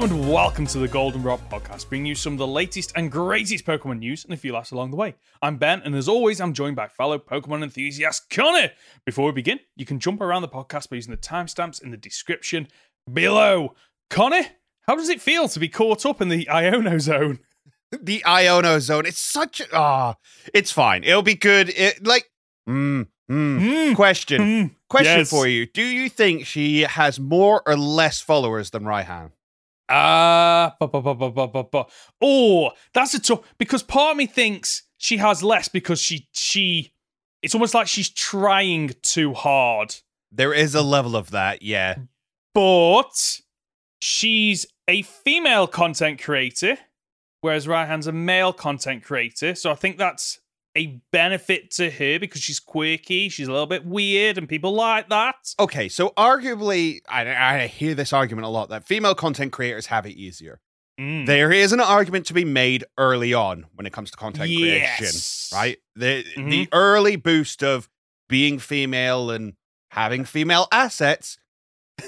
Hello and welcome to the Goldenrod Podcast, bringing you some of the latest and greatest Pokemon news and a few laughs along the way. I'm Ben, and as always, I'm joined by fellow Pokemon enthusiast Conor. Before we begin, you can jump around the podcast by using the timestamps in the description below. Conor, how does it feel to be caught up in the Iono zone? the Iono zone. It's such ah, it's fine. It'll be good. It like mm, mm. Mm, question. mm, Question yes. for you. Do you think she has more or less followers than Raihan? Ah, bu- oh, that's a tough because part of me thinks she has less because she she. It's almost like she's trying too hard. There is a level of that, yeah. but she's a female content creator, whereas Raihan's a male content creator. So I think that's a benefit to her because she's quirky, she's a little bit weird, and people like that. Okay, so arguably, I, I hear this argument a lot that female content creators have it easier. Mm. There is an argument to be made early on when it comes to content Yes. creation, right? The Mhm. the early boost of being female and having female assets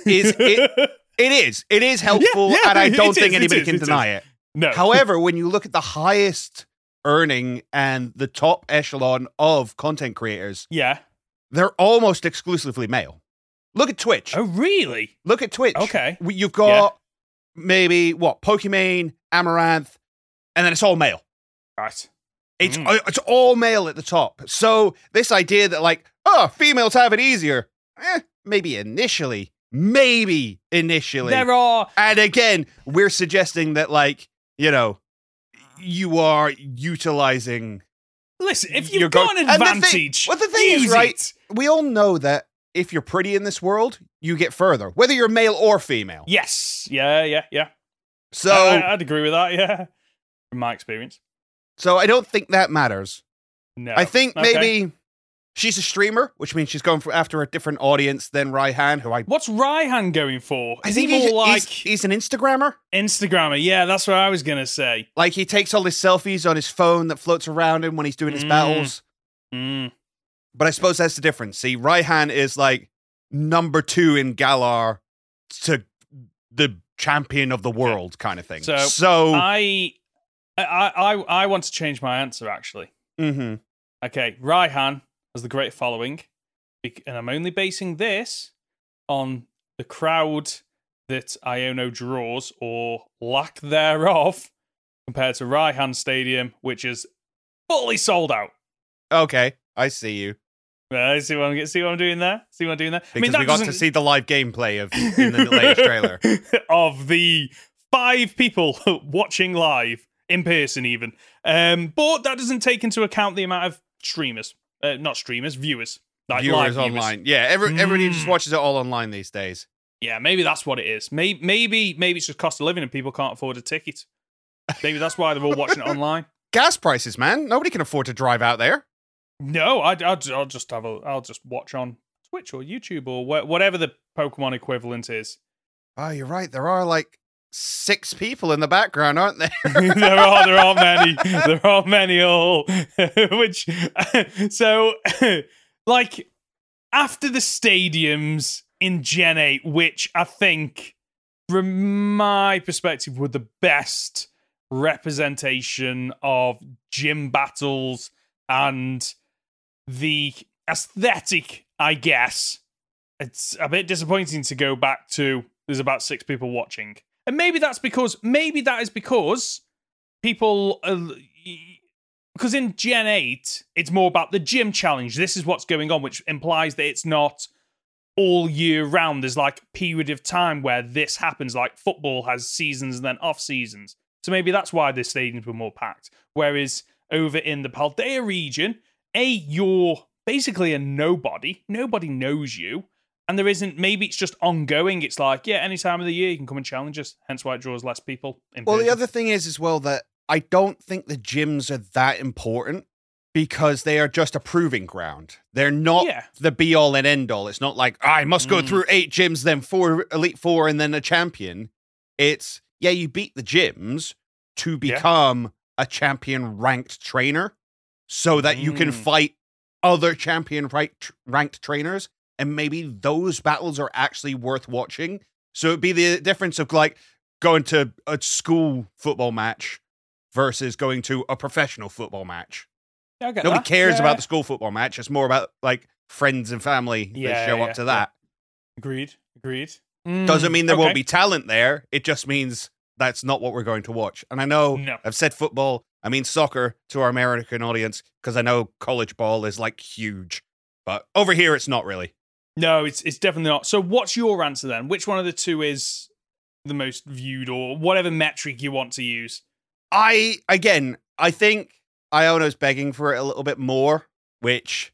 is it, it is it is helpful, yeah, and I don't think it anybody is, can it is. deny it. no. However, when you look at the highest earning and the top echelon of content creators, yeah. they're almost exclusively male. Look at Twitch. Oh, really? Look at Twitch. Okay. You've got maybe what Pokimane, Amouranth, and then it's all male. Right. It's Mm. it's all male at the top. So this idea that like oh females have it easier, eh, maybe initially, maybe initially, There are. and again we're suggesting that like you know you are utilizing. Listen, if you've got an and the thing- advantage, well, the thing is, right, it. We all know that if you're pretty in this world, you get further, whether you're male or female. Yes. Yeah. Yeah. Yeah. So I, I'd agree with that. Yeah. From my experience. so I don't think that matters. No. I think Okay. maybe she's a streamer, which means she's going for after a different audience than Raihan, who I What's Raihan going for? I Is think he he's, more like he's, he's an Instagrammer. Instagrammer? Yeah, that's what I was gonna say. Like he takes all his selfies on his phone that floats around him when he's doing his Mm. battles. Mm. But I suppose that's the difference. See, Raihan is like number two in Galar to the champion of the world kind of thing. So, so I, I, I, I want to change my answer. Actually, mhm. okay. Raihan has the great following, and I'm only basing this on the crowd that Iono draws or lack thereof compared to Raihan Stadium, which is fully sold out. okay, I see you. Uh, see what I'm see what I'm doing there. See what I'm doing there. I Because mean, that we got to doesn't- see the live gameplay of in the latest trailer. of the five people watching live in person, even. Um, but that doesn't take into account the amount of streamers, uh, not streamers, viewers, like live viewers online. Yeah, every, everybody just Mm. watches it all online these days. Yeah, maybe that's what it is. Maybe, maybe, maybe it's just cost of living and people can't afford a ticket. Maybe that's why they're all watching it online. Gas prices, man. Nobody can afford to drive out there. No, I, I'll, I'll just have a, I'll just watch on Twitch or YouTube or wh- whatever the Pokemon equivalent is. Oh, you're right. There are like six people in the background, aren't there? there are there are many there are many all which so like after the stadiums in gen 8 which i think from my perspective were the best representation of gym battles and the aesthetic i guess it's a bit disappointing to go back to there's about six people watching and maybe that's because maybe that is because people uh, because in gen 8 it's more about the gym challenge. This is what's going on which implies that it's not all year round. There's like a period of time where this happens like football has seasons and then off seasons. So maybe that's why the stadiums were more packed. Whereas over in the paldea region a you're basically a nobody. Nobody knows you and there isn't maybe it's just ongoing it's like yeah any time of the year you can come and challenge us hence why it draws less people in well, the other thing is as well that I don't think the gyms are that important because they are just a proving ground. They're not Yeah. the be all and end all. It's not like "Ah, I must go Mm. through eight gyms, then four elite four, and then a champion. It's yeah, you beat the gyms to Yeah. become a champion ranked trainer, so that you can Mm. fight other champion right- ranked trainers, and maybe those battles are actually worth watching. So it'd be the difference of like going to a school football match versus going to a professional football match. Nobody that. cares Yeah. about the school football match. It's more about like friends and family Yeah, that show yeah, up to that. Agreed. Agreed. Doesn't Mm, mean there okay. won't be talent there. It just means that's not what we're going to watch. And I know No. I've said football, I mean soccer to our American audience because I know college ball is like huge. But over here, it's not really. No, it's it's definitely not. So, what's your answer then? Which one of the two is the most viewed, or whatever metric you want to use? I again, I think Iono's begging for it a little bit more, which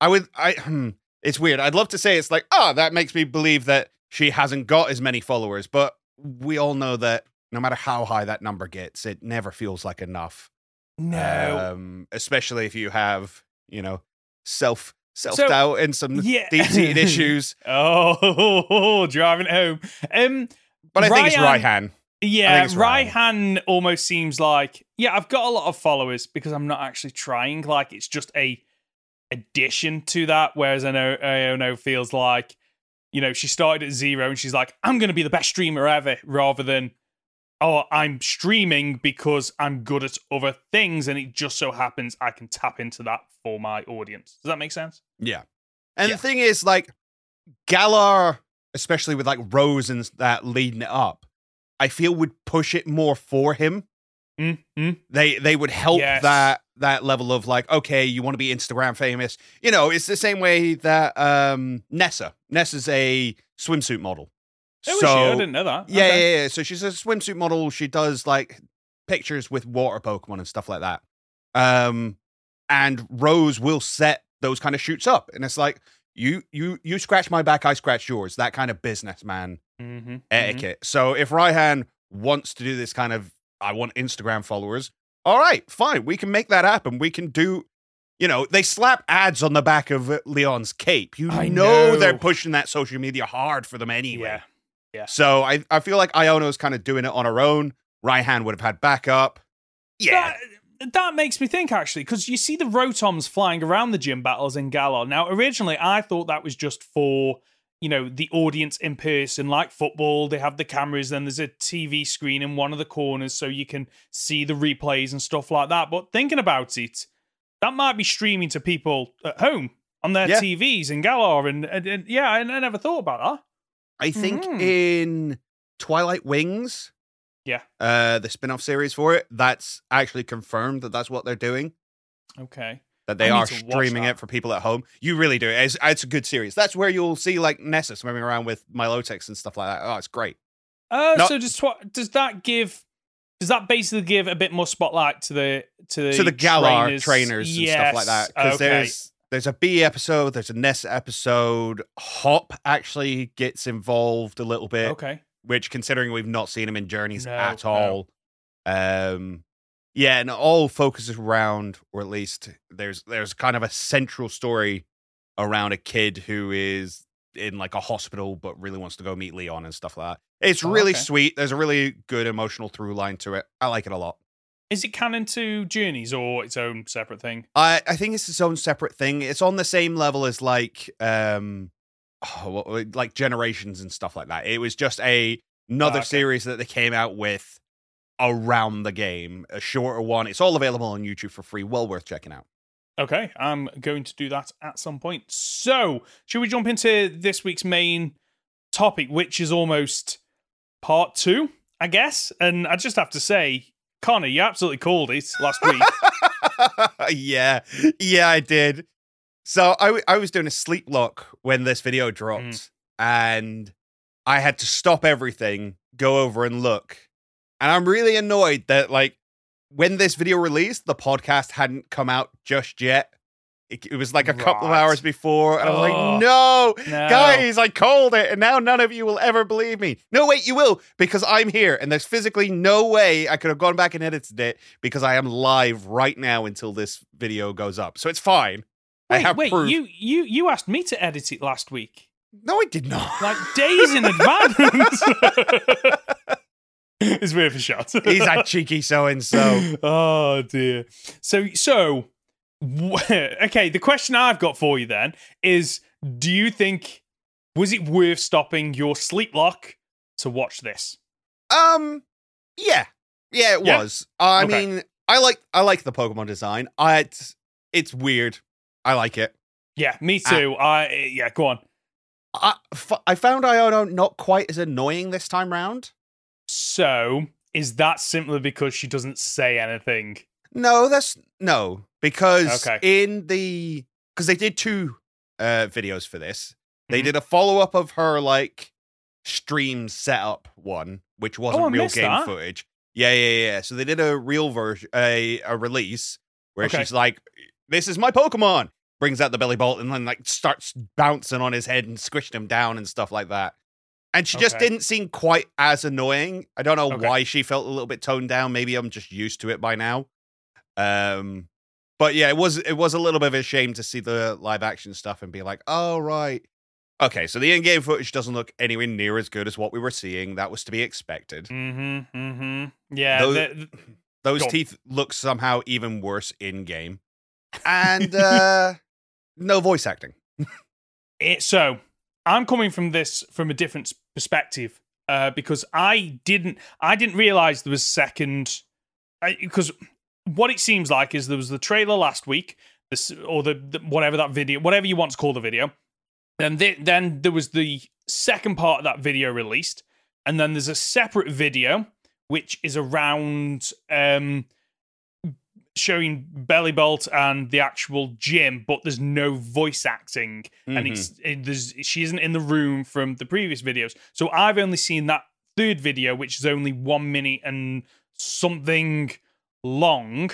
I would. I hmm, it's weird. I'd love to say it's like, oh, that makes me believe that she hasn't got as many followers, but we all know that no matter how high that number gets, it never feels like enough. No. um, especially if you have you know self self doubt and some yeah. deep seated issues. oh, driving home. Um, But I think it's Ryan- Raihan. yeah, Ryan. Raihan almost seems like yeah, I've got a lot of followers because I'm not actually trying. Like it's just a addition to that. Whereas I know Iono feels like you know she started at zero and she's like I'm going to be the best streamer ever, rather than oh I'm streaming because I'm good at other things and it just so happens I can tap into that for my audience. Does that make sense? Yeah. And Yeah. the thing is, like, Galar, especially with like Rose and that leading it up, I feel would push it more for him. Mm, mm. They they would help Yes. that that level of like, okay, you want to be Instagram famous. You know, it's the same way that um Nessa. Nessa's a swimsuit model. Oh, so she? I didn't know that. yeah, Okay. yeah, yeah. So she's a swimsuit model. She does like pictures with water Pokemon and stuff like that. Um, and Rose will set those kind of shoots up, and it's like you, you, you scratch my back, I scratch yours. That kind of businessman Mm-hmm, mm-hmm. etiquette. So if Raihan wants to do this kind of, I want Instagram followers. All right, fine, we can make that happen. We can do. You know, they slap ads on the back of Leon's cape. You I know, they're pushing that social media hard for them anyway. Yeah. So I, I feel like Iona Iono's kind of doing it on her own. Raihan would have had backup. Yeah. That, that makes me think actually, because you see the Rotoms flying around the gym battles in Galar. Now, originally, I thought that was just for you know the audience in person, like football. They have the cameras, then there's a TV screen in one of the corners, so you can see the replays and stuff like that. But thinking about it, that might be streaming to people at home on their Yeah. TVs in Galar, and, and, and yeah, I, I never thought about that. I think Mhm. in Twilight Wings, Yeah. uh, the spin off series for it, that's actually confirmed that that's what they're doing. Okay. That they I are streaming it for people at home. You really do. It's, it's a good series. That's where you'll see like Nessa swimming around with Milotics and stuff like that. Oh, it's great. Uh, No. so does tw- does that give does that basically give a bit more spotlight to the to the to the Galar trainers, trainers, and stuff like that. Because okay. there's there's a Bea episode, there's a Nessa episode. Hop actually gets involved a little bit. okay. which considering we've not seen him in journeys No, at no. all um yeah and it all focuses around or at least there's there's kind of a central story around a kid who is in like a hospital but really wants to go meet leon and stuff like that it's Oh, really okay. sweet there's a really good emotional through line to it i like it a lot Is it canon to Journeys or its own separate thing? i i think it's its own separate thing it's on the same level as like um oh, what- like generations and stuff like that it was just a another Ah, okay. series that they came out with around the game a shorter one it's all available on youtube for free well worth checking out Okay, I'm going to do that at some point. So, should we jump into this week's main topic, which is almost part two, I guess? And I just have to say, Conor, you absolutely called it last week. yeah yeah i did so I, w- I was doing a sleep lock when this video dropped Mm. and i had to stop everything go over and look and i'm really annoyed that like when this video released the podcast hadn't come out just yet it, it was like a couple of hours before and Oh. like no No. Guys, I called it, and now none of you will ever believe me. No, wait, you will, because I'm here, and there's physically no way I could have gone back and edited it because I am live right now until this video goes up. So it's fine. I have wait, proof. you you you asked me to edit it last week. No, I did not. like days in advance. it's worth a shot. He's a cheeky so and so. Oh dear. So so okay. The question I've got for you then is: Do you think was it worth stopping your sleep lock to watch this? Um, yeah, yeah, it Yeah? was. I Okay. mean, I like I like the Pokemon design. I it's, it's weird. I like it. Yeah, me Ah. too. I yeah, go on. I, f- I found Iono not quite as annoying this time round. So is that simply because she doesn't say anything? No, that's no because Okay. in the because they did two uh videos for this. They Mhm. did a follow up of her like stream setup one, which wasn't Oh, I real missed game that. footage. Yeah, yeah, yeah. So they did a real version, a a release where Okay. she's like, "This is my Pokemon." Brings out the Bellibolt and then like starts bouncing on his head and squishing him down and stuff like that. And she just Okay. didn't seem quite as annoying. I don't know Okay. why she felt a little bit toned down. Maybe I'm just used to it by now. Um, but yeah, it was it was a little bit of a shame to see the live action stuff and be like, oh right, okay. So the in game footage doesn't look anywhere near as good as what we were seeing. That was to be expected. Mm-hmm. Mm-hmm. Yeah. Those- the- Those teeth look somehow even worse in game, and uh, no voice acting. it, so I'm coming from this from a different perspective uh, because I didn't I didn't realize there was second because what it seems like is there was the trailer last week this or the, the whatever that video whatever you want to call the video and then then there was the second part of that video released and then there's a separate video which is around um showing Bellibolt and the actual gym but there's no voice acting and Mhm. it's it, there's she isn't in the room from the previous videos. So I've only seen that third video, which is only one minute and something long.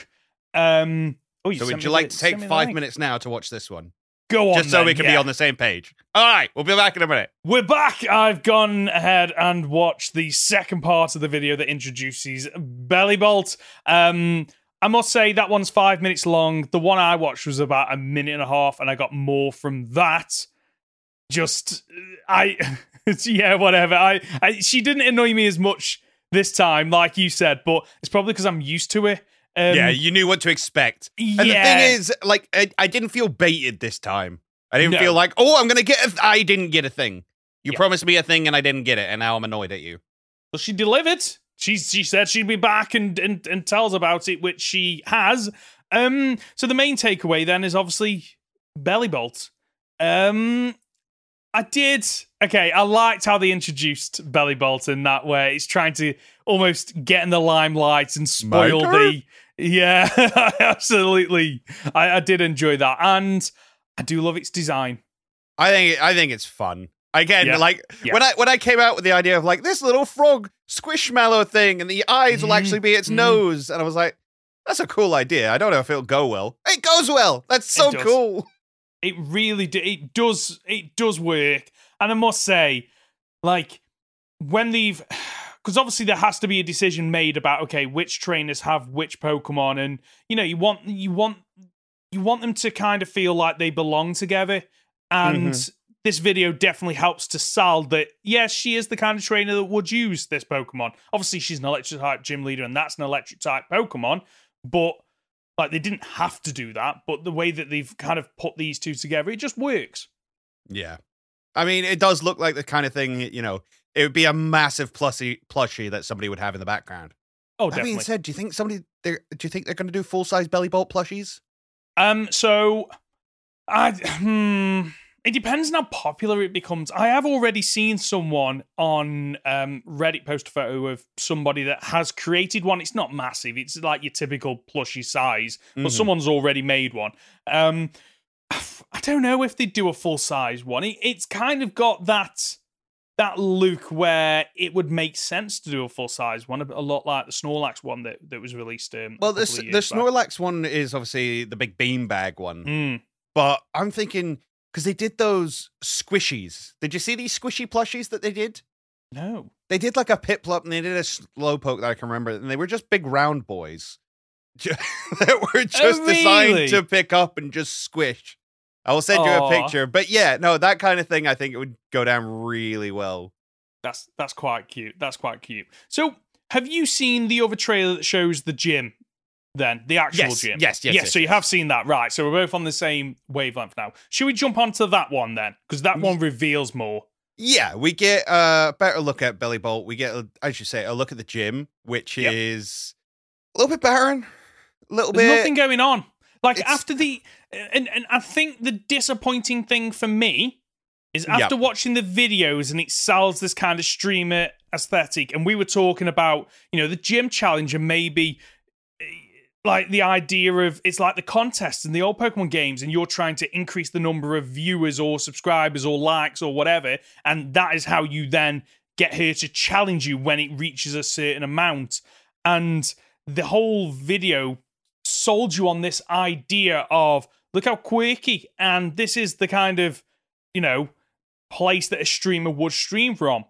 Um, oh, you So would you the- like to take five link. minutes now to watch this one, Go on, just so then, we can be on the same page? All right, we'll be back in a minute. We're back. I've gone ahead and watched the second part of the video that introduces Bellibolt. Um, I must say that one's five minutes long. The one I watched was about a minute and a half, and I got more from that. Just I, yeah, whatever. I, I she didn't annoy me as much this time, like you said, but it's probably because I'm used to it. Um, yeah, you knew what to expect. And the thing is, like, I, I didn't feel baited this time. I didn't No. feel like, oh, I'm gonna get. A th- I didn't get a thing. You Yeah. promised me a thing, and I didn't get it, and now I'm annoyed at you. Well, she delivered. She she said she'd be back and, and and tells about it, which she has. Um, so the main takeaway then is obviously Bellibolt. Um, I did okay. I liked how they introduced Bellibolt in that way. It's trying to almost get in the limelight and spoil the. Yeah, absolutely. I, I did enjoy that, and I do love its design. I think I think it's fun. Again, Yeah. like Yeah. when I when I came out with the idea of like this little frog squishmallow thing, and the eyes will Mhm. actually be its Mhm. nose, and I was like, that's a cool idea. I don't know if it'll go well. It goes well. That's so cool. It really do, it does it does work. And i must say like when they've because obviously there has to be a decision made about okay which trainers have which pokemon and you know you want you want you want them to kind of feel like they belong together. And mm-hmm. this video definitely helps to sell that yes she is the kind of trainer that would use this pokemon. Obviously she's an electric type gym leader and that's an electric type pokemon but like they didn't have to do that, but the way that they've kind of put these two together, it just works. Yeah. I mean, it does look like the kind of thing, you know, it would be a massive plushie plushie that somebody would have in the background. Oh, that definitely. being said, do you think somebody they're do you think they're gonna do full size Bellibolt plushies? Um, so I hmm, it depends on how popular it becomes. I have already seen someone on um Reddit post a photo of somebody that has created one. It's not massive; it's like your typical plushy size, but Mhm. someone's already made one. Um, I don't know if they'd do a full size one. It, it's kind of got that that look where it would make sense to do a full size one, a, a lot like the Snorlax one that, that was released. Um, Well, the the years back. Snorlax one is obviously the big beanbag one, Mm. but I'm thinking because they did those squishies. Did you see these squishy plushies that they did? No. They did like a Piplup and they did a Slowpoke that I can remember, and they were just big round boys that were oh, just designed Oh, really? to pick up and just squish. I will send you a picture, but yeah, no, that kind of thing. I think it would go down really well. That's that's quite cute. That's quite cute. So, have you seen the other trailer that shows the gym? Then the actual Yes, gym. yes, yes, yes, so you yes. have seen that, right? So we're both on the same wavelength now. Should we jump onto that one then? Because that mm. one reveals more. Yeah, we get uh, a better look at Bellibolt. We get, uh, as you say, a look at the gym, which Yep. is a little bit barren, a little There's bit. nothing going on. Like It's- after the and and I think the disappointing thing for me is Yep. after watching the videos and it sells this kind of streamer aesthetic, and we were talking about you know the gym challenge and maybe like the idea of it's like the contest in the old Pokemon games, and you're trying to increase the number of viewers or subscribers or likes or whatever, and that is how you then get her to challenge you when it reaches a certain amount. And the whole video sold you on this idea of look how quirky, and this is the kind of you know place that a streamer would stream from.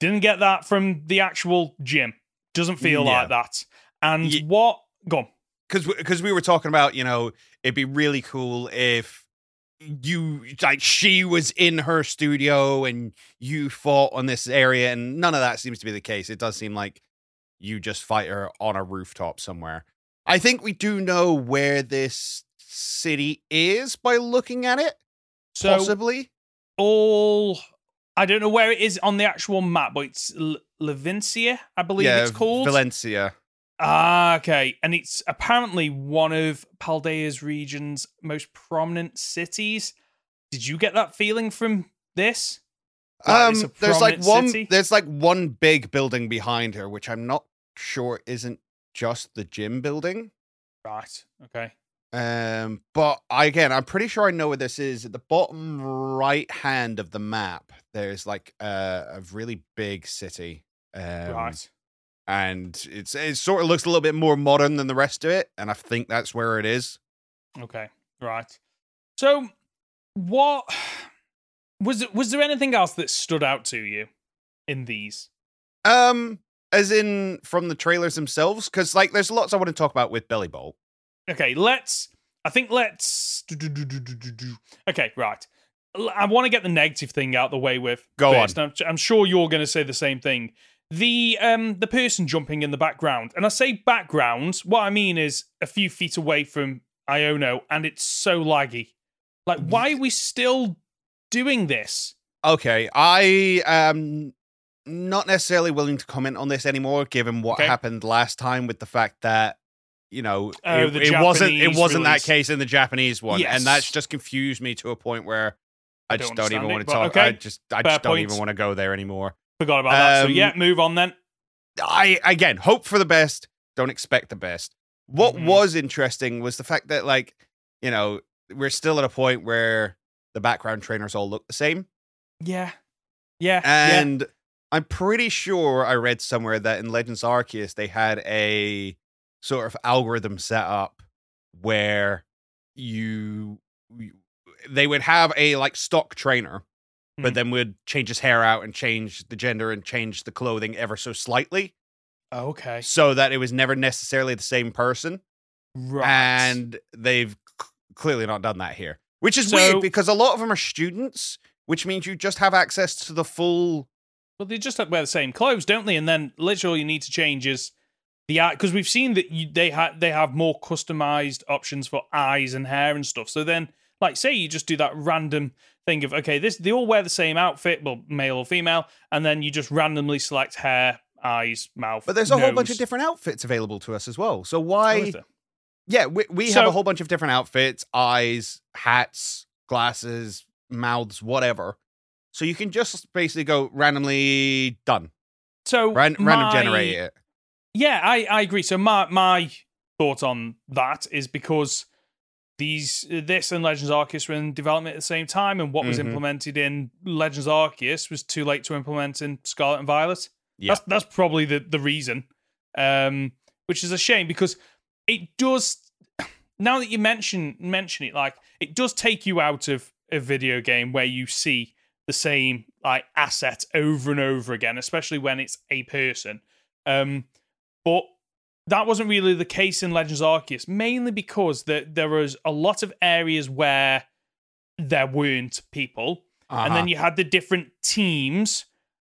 Didn't get that from the actual gym. Doesn't feel mm, Yeah. like that. And what? Go on. Because because we were talking about you know it'd be really cool if you like she was in her studio and you fought on this area and none of that seems to be the case. It does seem like you just fight her on a rooftop somewhere. I think we do know where this city is by looking at it So possibly. all I don't know where it is on the actual map, but it's L- Levincia, I believe yeah it's called. valencia Ah, okay. And it's apparently one of Paldea's region's most prominent cities. Did you get that feeling from this? Um there's like one city? there's like one big building behind her which i'm not sure isn't just the gym building Right. Okay. Um, but I, again, I'm pretty sure I know where this is. At the bottom right hand of the map, there's like a, a really big city. Um, right. And it's it sort of looks a little bit more modern than the rest of it, and I think that's where it is. Okay. Right. So, what was? Was there anything else that stood out to you in these? Um, as in from the trailers themselves, because like there's lots I want to talk about with Bellibolt. Okay, let's. I think let's. Okay, right. I want to get the negative thing out the way with. Go first. I'm, I'm sure you're going to say the same thing. The um the person jumping in the background, and I say background. What I mean is a few feet away from Iono, and it's so laggy. Like, why are we still doing this? Okay, I am not necessarily willing to comment on this anymore, given what Okay. happened last time with the fact that you know Oh, it, it wasn't it wasn't release. that case in the Japanese one, Yes. and that's just confused me to a point where I, I just don't don't even want to talk. okay. I just I Fair just don't point. even want to go there anymore. Forgot about that. So Um, yeah, move on then. I again hope for the best, don't expect the best. What Mhm. was interesting was the fact that like you know we're still at a point where the background trainers all look the same. Yeah, yeah, yeah. And I'm pretty sure I read somewhere that in Legends Arceus they had a sort of algorithm set up where you, you- they would have a like stock trainer, but Mhm. then would change his hair out and change the gender and change the clothing ever so slightly Okay, so that it was never necessarily the same person. right. And they've c- clearly not done that here, which is So- weird because a lot of them are students, which means you just have access to the full Well, they just wear the same clothes, don't they? And then literally all you need to change is the eye because we've seen that you, they have they have more customized options for eyes and hair and stuff. So then, like, say you just do that random thing of okay, this they all wear the same outfit, well, male or female, and then you just randomly select hair, eyes, mouth. But there's a whole bunch of different outfits available to us as well. So Oh, why? there? yeah, we, we have a whole bunch of different outfits, eyes, hats, glasses, mouths, whatever. So you can just basically go randomly done, So Ran- random generate it. Yeah, I, I agree. So my my thought on that is because these this and Legends Arceus were in development at the same time, and what was Mhm. implemented in Legends Arceus was too late to implement in Scarlet and Violet. Yeah. That's that's probably the the reason, um, which is a shame because it does. Now that you mention mention it, like it does take you out of a video game where you see the same like asset over and over again, especially when it's a person. Um, but that wasn't really the case in Legends Arceus, mainly because there there was a lot of areas where there weren't people, and Uh-huh. then you had the different teams,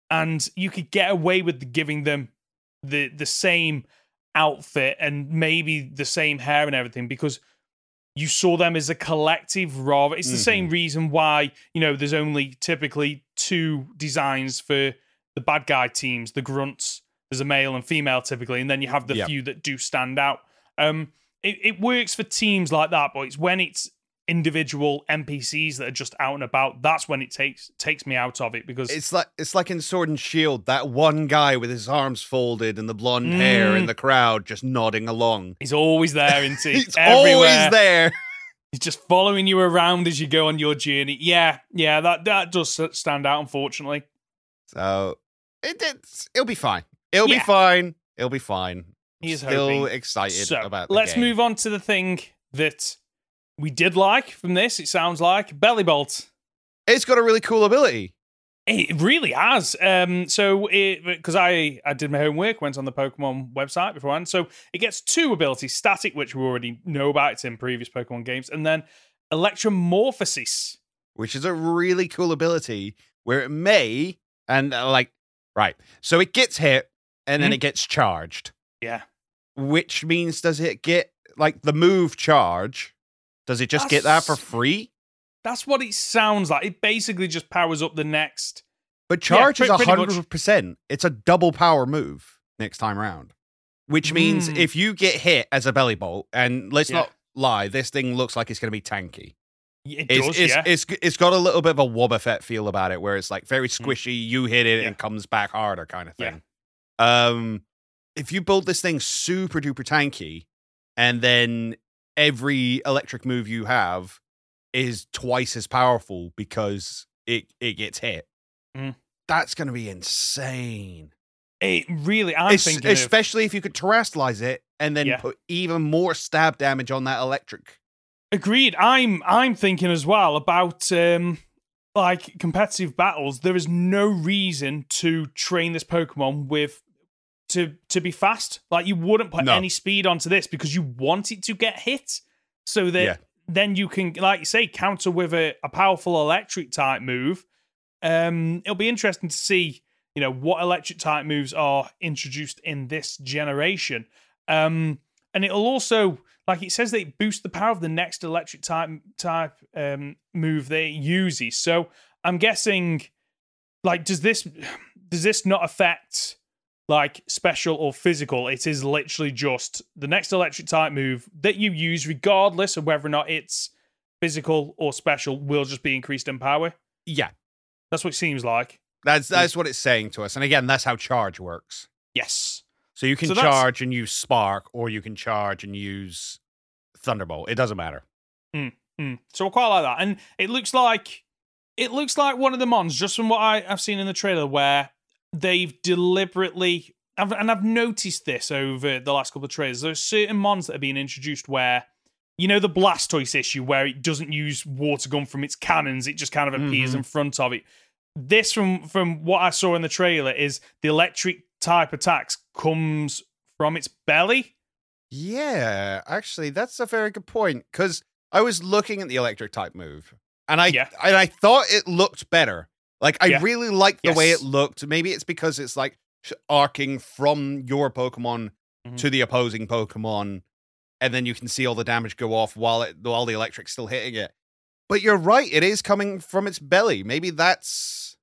and you could get away with giving them the the same outfit and maybe the same hair and everything because you saw them as a collective rather it's the same reason why you know there's only typically two designs for the bad guy teams, the grunts. There's a male and female typically, and then you have the Yep. few that do stand out. Um, it, it works for teams like that, but it's when it's individual NPCs that are just out and about. That's when it takes takes me out of it because It's like it's like in Sword and Shield, that one guy with his arms folded and the blonde hair in Mm. the crowd just nodding along. he's always there, isn't he? He's Everywhere. always there. He's just following you around as you go on your journey. Yeah, yeah, that that does stand out, unfortunately. So it, it's, it'll be fine. It'll Yeah. be fine. It'll be fine. He is Still hoping. excited So about the let's game. move on to the thing that we did like from this. It sounds like Bellibolt. It's got a really cool ability. It really has. Um, so because I I did my homework, went on the Pokemon website beforehand. So it gets two abilities: static, which we already know about, it's in previous Pokemon games, and then electromorphosis. which is a really cool ability where it may and uh, like right so it gets hit and then Mhm. it gets charged Yeah, which means does it get like the move charge does it just get that for free that's what it sounds like. It basically just powers up the next. but charge pre- is pretty 100% it's a double power move next time round which means Mm. if you get hit as a Bellibolt and let's Yeah. not lie this thing looks like it's going to be tanky It It's, does, it's, yeah. it's it's got a little bit of a Wobbuffet feel about it, where it's like very squishy. You hit it. Yeah. and comes back harder, kind of Yeah. thing. Um, if you build this thing super duper tanky, and then every electric move you have is twice as powerful because it it gets hit, Mm. that's going to be insane. It really, I'm Es- thinking of, especially if you could terastallize it and then Yeah. put even more stab damage on that electric. agreed. I'm I'm thinking as well about um like competitive battles. There is no reason to train this Pokemon with to to be fast. Like you wouldn't put No. any speed onto this because you want it to get hit, so that Yeah. then you can, like you say, counter with a, a powerful electric type move. Um, it'll be interesting to see, you know, what electric type moves are introduced in this generation. Um, and it'll also, like it says, they boost the power of the next electric type type um, move that it uses. So I'm guessing, like, does this does this not affect like special or physical? It is literally just the next electric type move that you use, regardless of whether or not it's physical or special, will just be increased in power. Yeah, That's what it seems like. that's that's what it's saying to us. And again, that's how charge works. Yes. So you can So charge and use Spark, or you can charge and use Thunderbolt. It doesn't matter. Mm. So I quite like that, and it looks like it looks like one of the mons, just from what I, I've seen in the trailer, where they've deliberately, I've, and I've noticed this over the last couple of trailers. there are certain mons that are being introduced where, you know, the Blastoise issue where it doesn't use water gun from its cannons; it just kind of appears Mhm. in front of it. This, from from what I saw in the trailer, is the electric type attacks comes from its belly. Yeah, actually, that's a very good point. Because I was looking at the electric type move, and I Yeah. and I thought it looked better. Like I Yeah. really like the way it looked. Maybe it's because it's like arcing from your Pokemon Mhm. to the opposing Pokemon, and then you can see all the damage go off while it while the electric's still hitting it. But you're right; it is coming from its belly. Maybe that's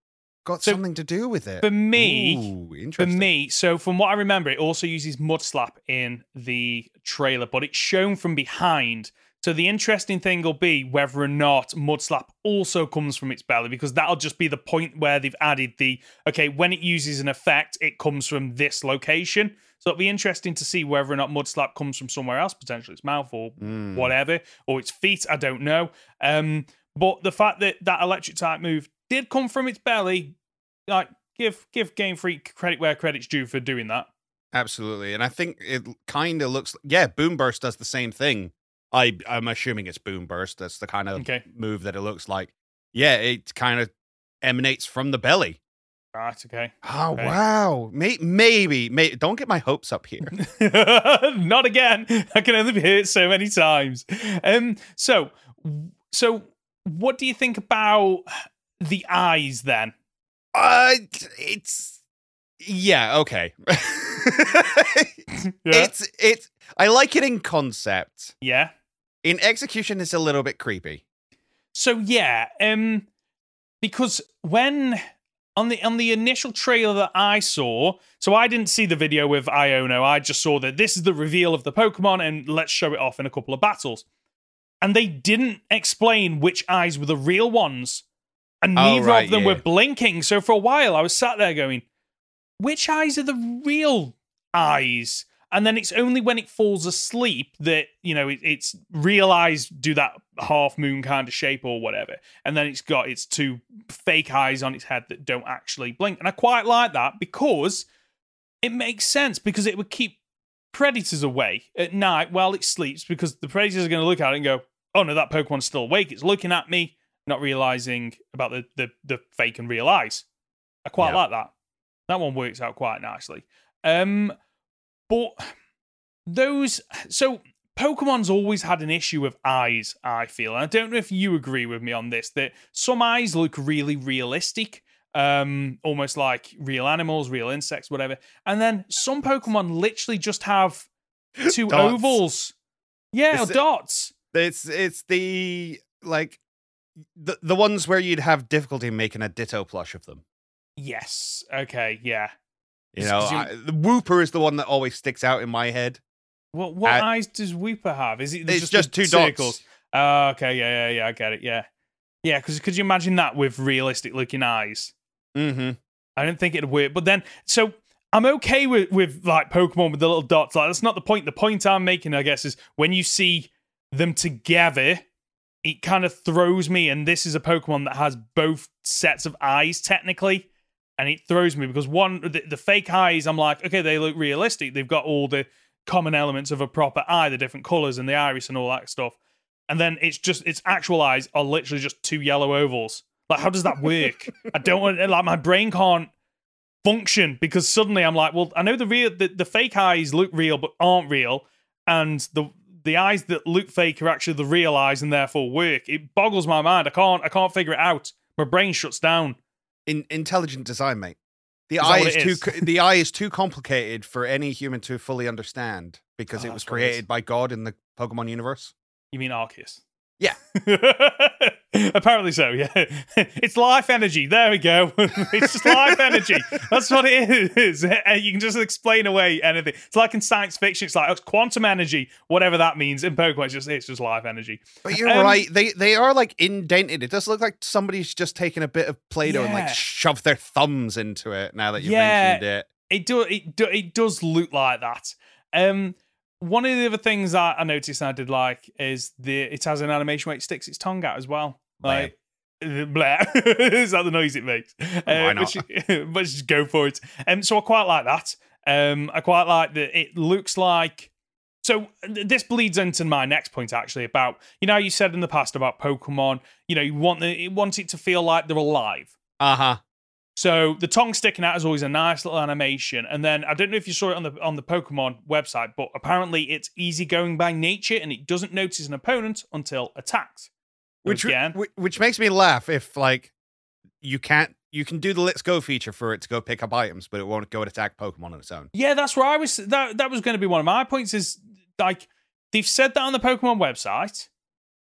got So, something to do with it. For me, Ooh, For me, so from what I remember, it also uses Mud Slap in the trailer, but it's shown from behind. So the interesting thing will be whether or not Mudslap also comes from its belly, because that'll just be the point where they've added the okay, when it uses an effect, it comes from this location. So it'll be interesting to see whether or not Mudslap comes from somewhere else, potentially its mouth or Mm. whatever, or its feet. I don't know. Um, but the fact that that electric type move did come from its belly, like give give Game Freak credit where credit's due for doing that. Absolutely, and I think it kind of looks. Yeah, Boom Burst does the same thing. I I'm assuming it's Boom Burst. That's the kind of Okay, move that it looks like. Yeah, it kind of emanates from the belly. right, okay. Oh Okay. wow, May- maybe, may- don't get my hopes up here. Not again. I can only be hurt so many times. Um. So, so what do you think about the eyes then? uh, it's yeah, okay. It's it's. I like it in concept. yeah. In execution, it's a little bit creepy. So yeah, um because when on the on the initial trailer that I saw, so I didn't see the video with Iono. I just saw that this is the reveal of the Pokemon, and let's show it off in a couple of battles. And they didn't explain which eyes were the real ones, and Oh, neither right, of them yeah. were blinking. So for a while, I was sat there going, "Which eyes are the real eyes?" And then it's only when it falls asleep that you know it, it's realized do that half moon kind of shape or whatever, and then it's got its two fake eyes on its head that don't actually blink. And I quite like that because it makes sense because it would keep predators away at night while it sleeps because the predators are going to look at it and go, "Oh no, that Pokemon's still awake. It's looking at me." Not realizing about the the, the fake and real eyes. I quite Yeah. like that. That one works out quite nicely. Um, but those so Pokemon's always had an issue with eyes, I feel. And I don't know if you agree with me on this, that some eyes look really realistic, um, almost like real animals, real insects, whatever. And then some Pokemon literally just have two Dots. ovals. Yeah, or dots. It's it's the like the the ones where you'd have difficulty making a Ditto plush of them. Yes. Okay, yeah. You know, I, the Wooper is the one that always sticks out in my head. What what Uh, eyes does Wooper have? Is it It's just, just two circles? dots. Oh, okay, yeah, yeah, yeah, I get it. Yeah. Yeah, because could you imagine that with realistic looking eyes? Mm-hmm. I don't think it'd work. But then, so I'm okay with with like Pokemon with the little dots. Like that's not the point. The point I'm making, I guess, is when you see them together, it kind of throws me. And this is a Pokemon that has both sets of eyes technically, and it throws me because one the, the fake eyes, I'm like, okay, they look realistic. They've got all the common elements of a proper eye, the different colors and the iris and all that stuff. And then it's just its actual eyes are literally just two yellow ovals. Like, how does that work? I don't want like my brain can't function because suddenly I'm like, well, I know the real the, the fake eyes look real but aren't real, and the the eyes that look fake are actually the real eyes and therefore work. It boggles my mind. I can't I can't figure it out. My brain shuts down. In intelligent design, mate. The Is eye is it too is? the eye is too complicated for any human to fully understand because Oh, it was created by God in the Pokemon universe. You mean Arceus? Yeah. Apparently so, yeah. It's life energy. There we go. it's just life energy. That's what it is. And you can just explain away anything. It's like in science fiction, it's like oh, it's quantum energy, whatever that means. In Pokemon, it's just it's just life energy. But you're Um, right. They they are like indented. It does look like somebody's just taken a bit of Play-Doh and like shoved their thumbs into it. Now that you've Yeah. mentioned it, It do it do, it does look like that. Um one of the other things I, I noticed and I did like is the it has an animation where it sticks its tongue out as well. Like blah. is that the noise it makes? Why Uh, not? Which, let's just go for it. Um, so I quite like that. Um, I quite like that. It looks like. So this bleeds into my next point actually about you know you said in the past about Pokemon. You know you want the you want it to feel like they're alive. uh huh. So the tongue sticking out is always a nice little animation, and then I don't know if you saw it on the on the Pokemon website, but apparently it's easygoing by nature, and it doesn't notice an opponent until attacked. Which again, which, which makes me laugh if like you can't you can do the let's go feature for it to go pick up items, but it won't go and attack Pokemon on its own. yeah, that's where I was. That that was going to be one of my points. Is like they've said that on the Pokemon website,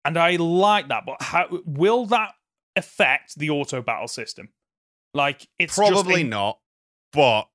and I like that, but how will that affect the auto battle system? Like it's just Probably a- not, but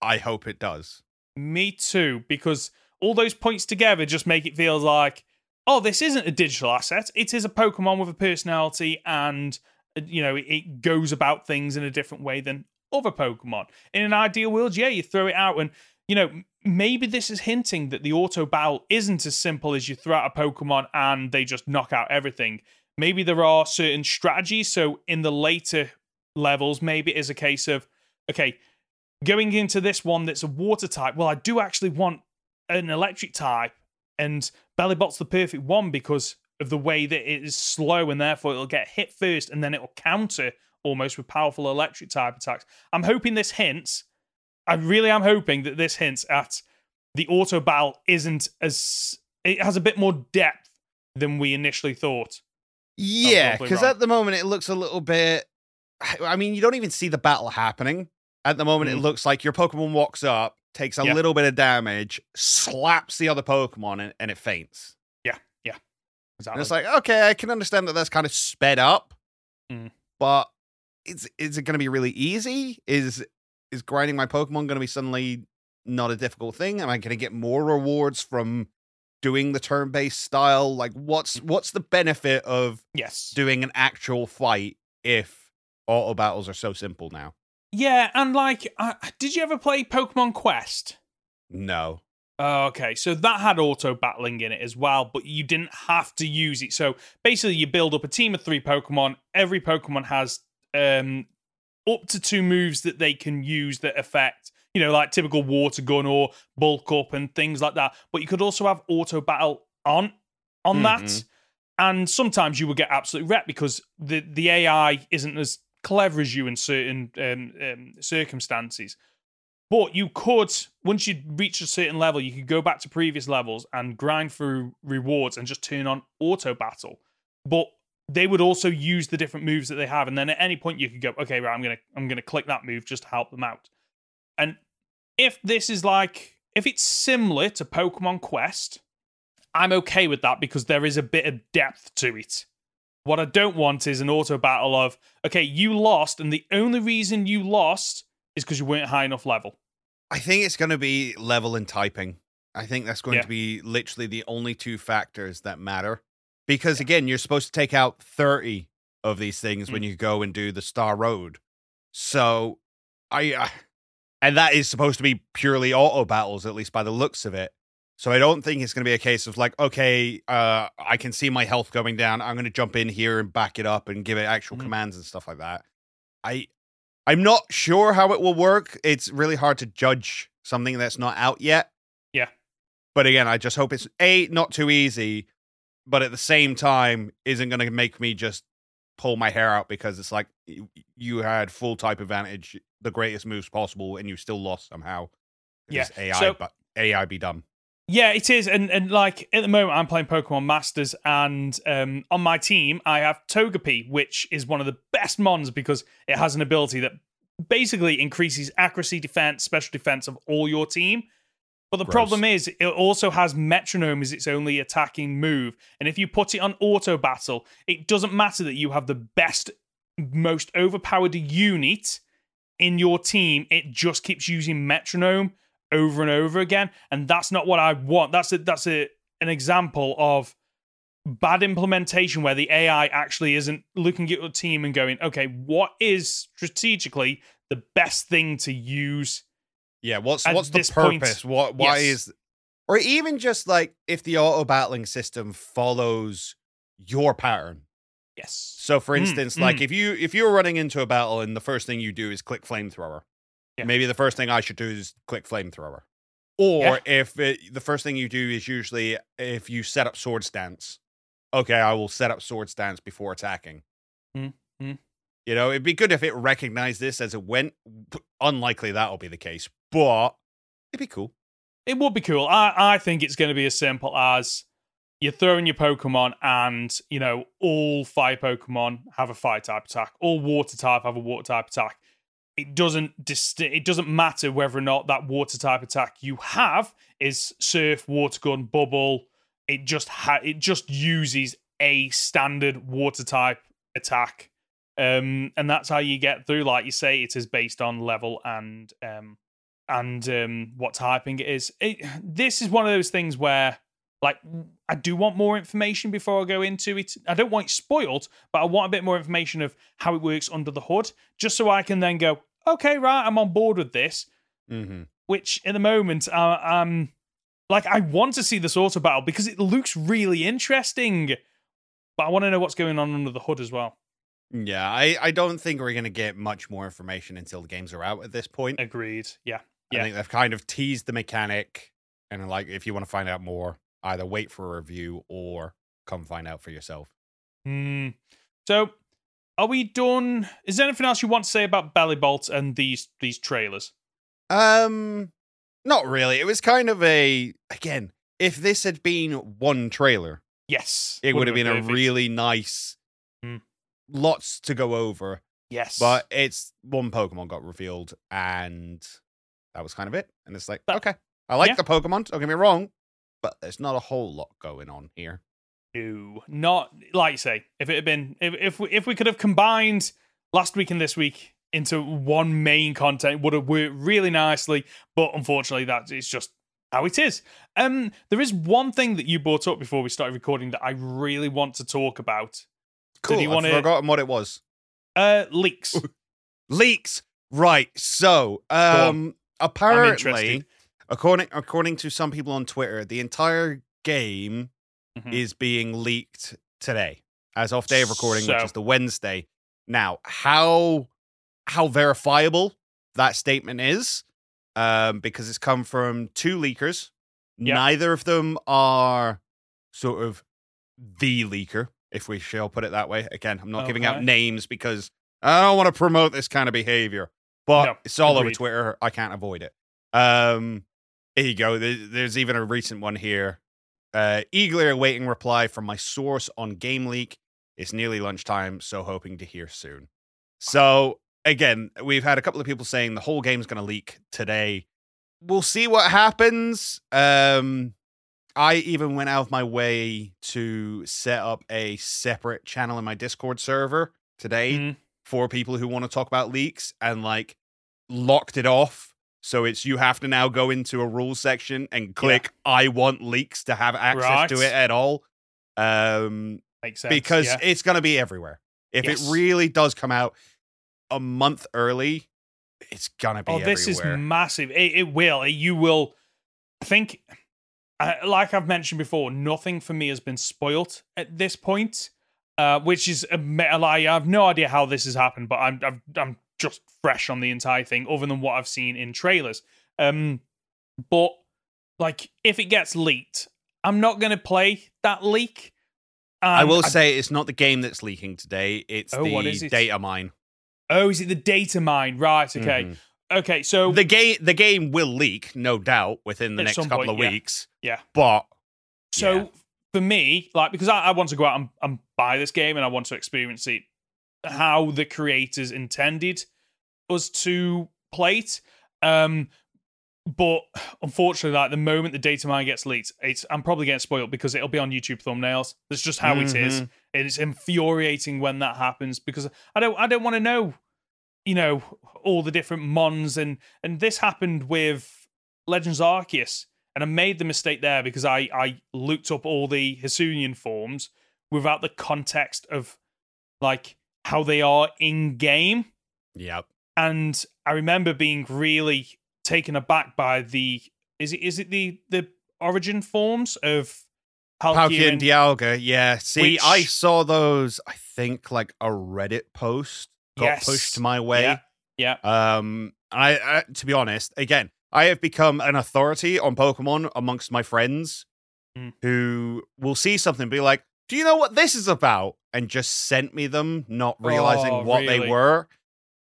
I hope it does. Me too, because all those points together just make it feel like, oh, this isn't a digital asset. It is a Pokemon with a personality, and uh, you know, it goes about things in a different way than other Pokemon. In an ideal world, yeah, you throw it out, and you know, maybe this is hinting that the auto battle isn't as simple as you throw out a Pokemon and they just knock out everything. Maybe there are certain strategies. So in the later levels, maybe it is a case of, okay, going into this one that's a water type, well, I do actually want an electric type, and Bellibolt's the perfect one because of the way that it is slow, and therefore it'll get hit first, and then it'll counter almost with powerful electric type attacks. I'm hoping this hints. I really am hoping that this hints at the auto battle isn't as it has a bit more depth than we initially thought. Yeah, because at the moment it looks a little bit. I mean, you don't even see the battle happening. At the moment, it Mm. looks like your Pokemon walks up, takes a Yeah. little bit of damage, slaps the other Pokemon, and, and it faints. Yeah, yeah, Exactly. it's like, okay, I can understand that that's kind of sped up, Mm. but is is it going to be really easy? Is is grinding my Pokemon going to be suddenly not a difficult thing? Am I going to get more rewards from doing the turn-based style? Like, what's what's the benefit of Yes. doing an actual fight if auto battles are so simple now? Yeah, and like, uh, did you ever play Pokemon Quest? No. Oh, okay, so that had auto battling in it as well, but you didn't have to use it. So basically, you build up a team of three Pokemon. Every Pokemon has um, up to two moves that they can use that affect, you know, like typical water gun or bulk up and things like that. But you could also have auto battle on on that, Mhm. and sometimes you would get absolutely wrecked because the the AI isn't as clever as you in certain um, um, circumstances. But you could, once you'd reach a certain level, you could go back to previous levels and grind through rewards and just turn on auto battle. But they would also use the different moves that they have, and then at any point you could go, okay, right, I'm gonna I'm gonna click that move just to help them out. And if this is like if it's similar to Pokemon Quest, I'm okay with that because there is a bit of depth to it. What I don't want is an auto battle of, okay, you lost, and the only reason you lost is because you weren't high enough level. I think it's going to be level and typing. I think that's going Yeah. to be literally the only two factors that matter. Because again, you're supposed to take out 30 of these things Mm. when you go and do the Star Road. So I uh, and that is supposed to be purely auto battles at least by the looks of it. So I don't think it's going to be a case of like okay, uh I can see my health going down. I'm going to jump in here and back it up and give it actual Mhm. commands and stuff like that. I I'm not sure how it will work. It's really hard to judge something that's not out yet. Yeah. But again, I just hope it's a not too easy, but at the same time isn't going to make me just pull my hair out because it's like you had full type advantage, the greatest moves possible, and you still lost somehow. Yeah, AI, so- but AI be dumb. Yeah, it is, and and like at the moment, I'm playing Pokemon Masters, and um, on my team, I have Togepi, which is one of the best mons because it has an ability that basically increases accuracy, defense, special defense of all your team. But the Gross. problem is, it also has Metronome as its only attacking move, and if you put it on Auto Battle, it doesn't matter that you have the best, most overpowered unit in your team. It just keeps using Metronome over and over again, and that's not what I want. That's a that's a an example of bad implementation where the AI actually isn't looking at your team and going, okay, what is strategically the best thing to use? Yeah, what's At what's the this point, purpose? what why yes. is or even just like if the auto battling system follows your pattern. Yes. So for Mm, instance, like mm. if you if you're running into a battle and the first thing you do is click flamethrower, Yeah. maybe the first thing I should do is click flamethrower. Or Yeah. if it, the first thing you do is usually if you set up swords dance, okay, I will set up swords dance before attacking. Mm, mm. You know, it'd be good if it recognized this as it went. Unlikely that'll be the case, but it'd be cool. It would be cool. I, I think it's going to be as simple as you're throwing your Pokemon, and you know all fire Pokemon have a fire type attack, all water type have a water type attack. It doesn't dist- It doesn't matter whether or not that water type attack you have is Surf, Water Gun, Bubble. It just ha- it just uses a standard water type attack, um, and that's how you get through. Like you say, it is based on level and um, and um, what typing it is. It, this is one of those things where, like, I do want more information before I go into it. I don't want it spoiled, but I want a bit more information of how it works under the hood, just so I can then go, okay, right, I'm on board with this. Mm-hmm. Which, in the moment, uh, um, like, I want to see this auto battle because it looks really interesting, but I want to know what's going on under the hood as well. Yeah, I, I don't think we're gonna get much more information until the games are out at this point. Agreed. Yeah. yeah. I think they've kind of teased the mechanic, and like if you want to find out more, either wait for a review or come find out for yourself. Hmm. So, are we done? Is there anything else you want to say about Bellibolt and these these trailers? Um, not really. It was kind of a again. If this had been one trailer, Yes, it would have been a perfect. really nice, Hmm. lots to go over. yes, But it's one Pokemon got revealed, and that was kind of it. And it's like, But- okay, I like yeah. the Pokemon. Don't get me wrong, but there's not a whole lot going on here. No, not like you say. If it had been, if if we, if we could have combined last week and this week into one main content would have worked really nicely, but unfortunately, that is just how it is. Um, there is one thing that you brought up before we started recording that I really want to talk about. Cool. you I've wanna- forgotten what it was. Uh, leaks. Leaks. Right. So, um, apparently, according according to some people on Twitter, the entire game Mhm. is being leaked today, as of day of recording, which is the Wednesday. Now, how how verifiable that statement is, um, because it's come from two leakers. Yeah. Neither of them are sort of the leaker, if we shall put it that way. Again, I'm not giving out names because I don't want to promote this kind of behavior, but No, it's all over. Twitter. I can't avoid it. Um, here you go. There's even a recent one here. Uh, eagerly awaiting reply from my source on Game Leak. It's nearly lunchtime, so hoping to hear soon. So again, we've had a couple of people saying the whole game's going to leak today. We'll see what happens. Um, I even went out of my way to set up a separate channel in my Discord server today Mhm. for people who want to talk about leaks and like locked it off. So it's you have to now go into a rules section and click I want leaks to have access to it at all. Um Makes sense. because yeah. it's going to be everywhere. If Yes. it really does come out a month early, it's going to be oh, this is massive. It, it will. You will. I think, uh, like I've mentioned before, nothing for me has been spoilt at this point, uh, which is a me- like I have no idea how this has happened, but I'm I'm, I'm just fresh on the entire thing, other than what I've seen in trailers. Um, but like, if it gets leaked, I'm not going to play that leak. I will say it's not the game that's leaking today. It's Oh, the what is it? data mine. Oh, is it the data mine? Right. Okay. Mhm. Okay. So The game the game will leak, no doubt, within the next couple point, of yeah. weeks. Yeah. But So Yeah. for me, like because I, I want to go out and, and buy this game and I want to experience it how the creators intended us to play it. Um but unfortunately, like the moment the data mine gets leaked, it's I'm probably getting spoiled because it'll be on YouTube thumbnails. That's just how it is. Mhm. And it's infuriating when that happens because I don't I don't want to know, you know, all the different mons and and this happened with Legends Arceus. And I made the mistake there because I I looked up all the Hisuian forms without the context of like how they are in game. Yep. And I remember being really taken aback by the is it is it the the origin forms of Palkia, Palkia and Dialga, yeah. See, Which- I saw those, I think like a Reddit post got Yes. pushed my way. Yeah. Yeah. Um, I, I to be honest, again, I have become an authority on Pokemon amongst my friends Mm. who will see something be like, "Do you know what this is about?" and just sent me them, not realizing Oh, what they were.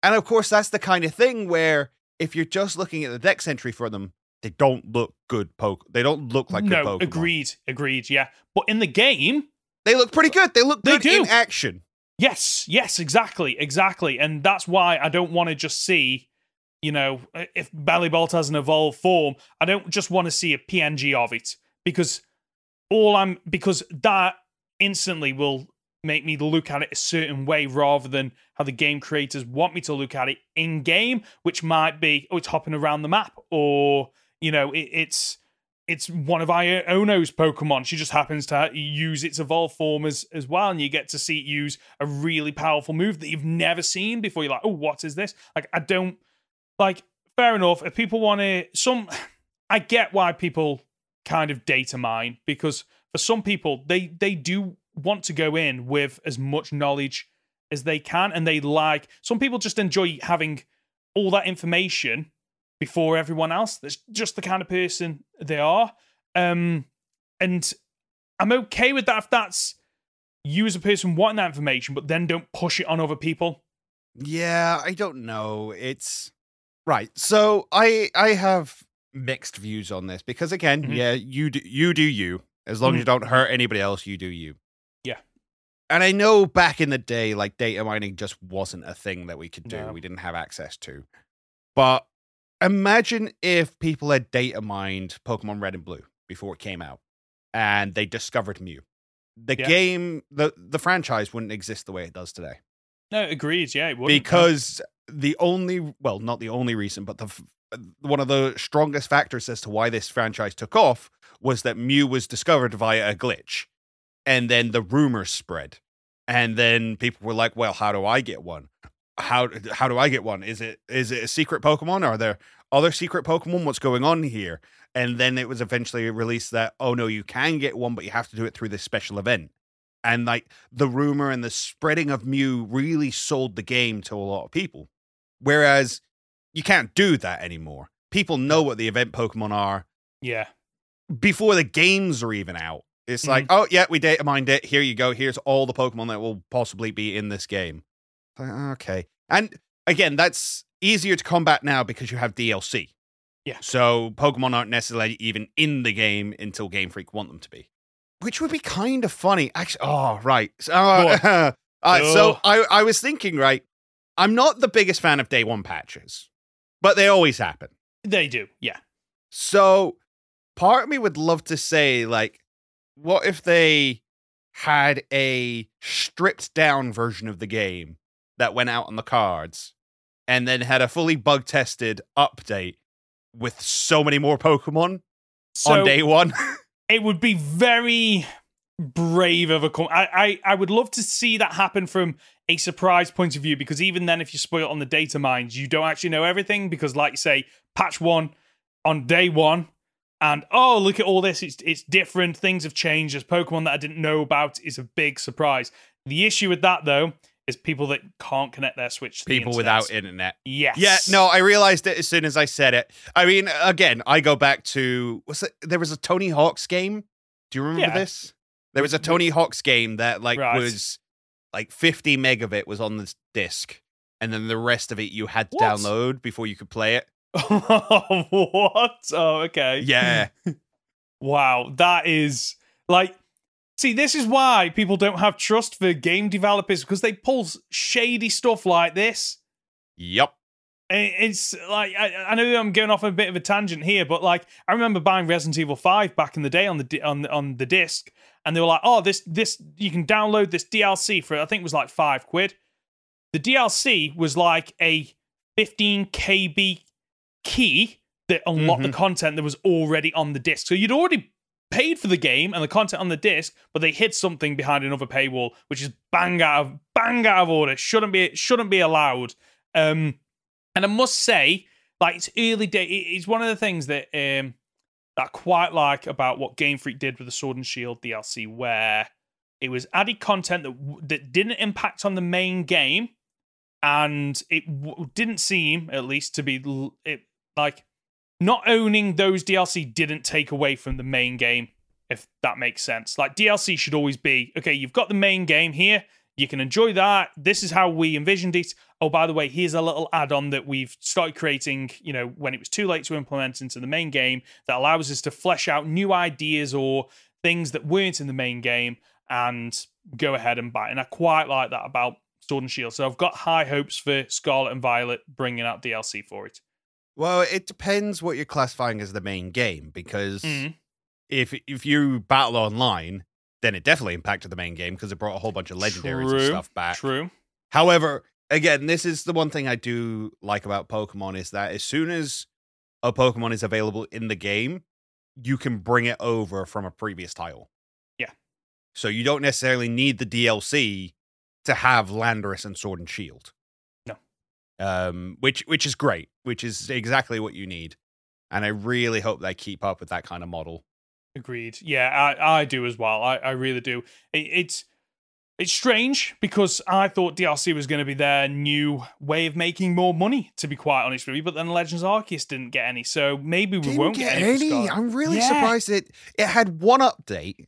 And of course, that's the kind of thing where if you're just looking at the dex entry for them, they don't look good poke. They don't look like no, good Pokemon. agreed, agreed, yeah. But in the game, They look pretty good. They look They do. in action. Yes, yes, exactly, exactly. And that's why I don't want to just see, you know, if Bellibolt has an evolved form, I don't just want to see a PNG of it because all I'm because that instantly will make me look at it a certain way rather than how the game creators want me to look at it in game, which might be oh it's hopping around the map or you know it, it's it's one of Iono's Pokemon. She just happens to use its evolved form as, as well, and you get to see it use a really powerful move that you've never seen before. You're like, oh, what is this? Like, I don't like. Fair enough. If people want to, some, I get why people kind of data mine because for some people they they do want to go in with as much knowledge as they can, and they like. Some people just enjoy having all that information before everyone else. That's just the kind of person they are. Um, and I'm okay with that if that's you as a person wanting that information, but then don't push it on other people. Yeah, I don't know. It's right. So I I have mixed views on this because again, Mhm. yeah, you do you do you. As long as Mhm. you don't hurt anybody else, you do you. Yeah. And I know back in the day, like data mining just wasn't a thing that we could do. No. We didn't have access to. But imagine if people had data mined Pokemon Red and Blue before it came out and they discovered Mew. The Yeah. game, the the franchise wouldn't exist the way it does today. No, agreed. Yeah, it would because the only well, not the only reason, but the one of the strongest factors as to why this franchise took off was that Mew was discovered via a glitch, and then the rumors spread, and then people were like, "Well, how do I get one? How how do I get one? Is it is it a secret Pokemon? Are there other secret Pokemon? What's going on here?" And then it was eventually released that, "Oh no, you can get one, but you have to do it through this special event." And like the rumor and the spreading of Mew really sold the game to a lot of people. Whereas you can't do that anymore. People know what the event Pokemon are Yeah. Before the games are even out. It's like, oh yeah, we data mined it. Here you go. Here's all the Pokemon that will possibly be in this game. Like, okay, and again, that's easier to combat now because you have DLC. Yeah. So Pokemon aren't necessarily even in the game until Game Freak want them to be, which would be kind of funny. Actually, oh right. So, uh, uh, so I I was thinking right. I'm not the biggest fan of day one patches, but they always happen. They do. Yeah. So part of me would love to say, like, what if they had a stripped down version of the game that went out on the cards and then had a fully bug tested update with so many more Pokemon So on day one? it would be very brave of a com- I, I I would love to see that happen from a surprise point of view because even then if you spoil it on the data mines you don't actually know everything because like you say patch 1 on day 1 and oh look at all this it's it's different things have changed there's pokemon that I didn't know about is a big surprise the issue with that though is people that can't connect their switch to the People internet. without internet. yes Yeah, no, I realized it as soon as I said it. I mean, again, I go back to was it there was a Tony Hawk's game? Do you remember Yeah. this? There was a Tony Hawk's game that like Right. was like 50 meg of it was on this disc, and then the rest of it you had to What? download before you could play it. what oh okay Yeah. Wow, that is like see this is why people don't have trust for game developers because they pull shady stuff like this. yep. It's like I, I know I'm going off a bit of a tangent here, but like I remember buying Resident Evil 5 back in the day on the on on the disc and they were like, "Oh, this this you can download this DLC for I think it was like 5 quid." The DLC was like a 15 KB key that unlocked the content that was already on the disc. So you'd already paid for the game and the content on the disc, but they hid something behind another paywall, which is bang out of bang out of order. Shouldn't be shouldn't be allowed. Um, and I must say, like it's early day. It's one of the things that um that I quite like about what Game Freak did with the Sword and Shield DLC, where it was added content that that didn't impact on the main game, and it w- didn't seem, at least, to be it like not owning those DLC didn't take away from the main game. If that makes sense, like DLC should always be okay. You've got the main game here. You can enjoy that. This is how we envisioned it. Oh, by the way, here's a little add-on that we've started creating. You know, when it was too late to implement into the main game, that allows us to flesh out new ideas or things that weren't in the main game and go ahead and buy. And I quite like that about Sword and Shield. So I've got high hopes for Scarlet and Violet bringing out DLC for it. Well, it depends what you're classifying as the main game because Mhm. if if you battle online, then it definitely impacted the main game because it brought a whole bunch of legendaries and stuff back. True. However, again, this is the one thing I do like about Pokemon is that as soon as a Pokemon is available in the game, you can bring it over from a previous title. Yeah. So you don't necessarily need the DLC to have Landorus and Sword and Shield. No. Um, which which is great, which is exactly what you need. And I really hope they keep up with that kind of model. Agreed. Yeah, I, I do as well. I, I really do. It, it's it's strange because I thought DLC was going to be their new way of making more money. To be quite honest with you, but then Legends Arceus didn't get any, so maybe we Didn't won't get get, any. any. I'm really Yeah. surprised it it had one update,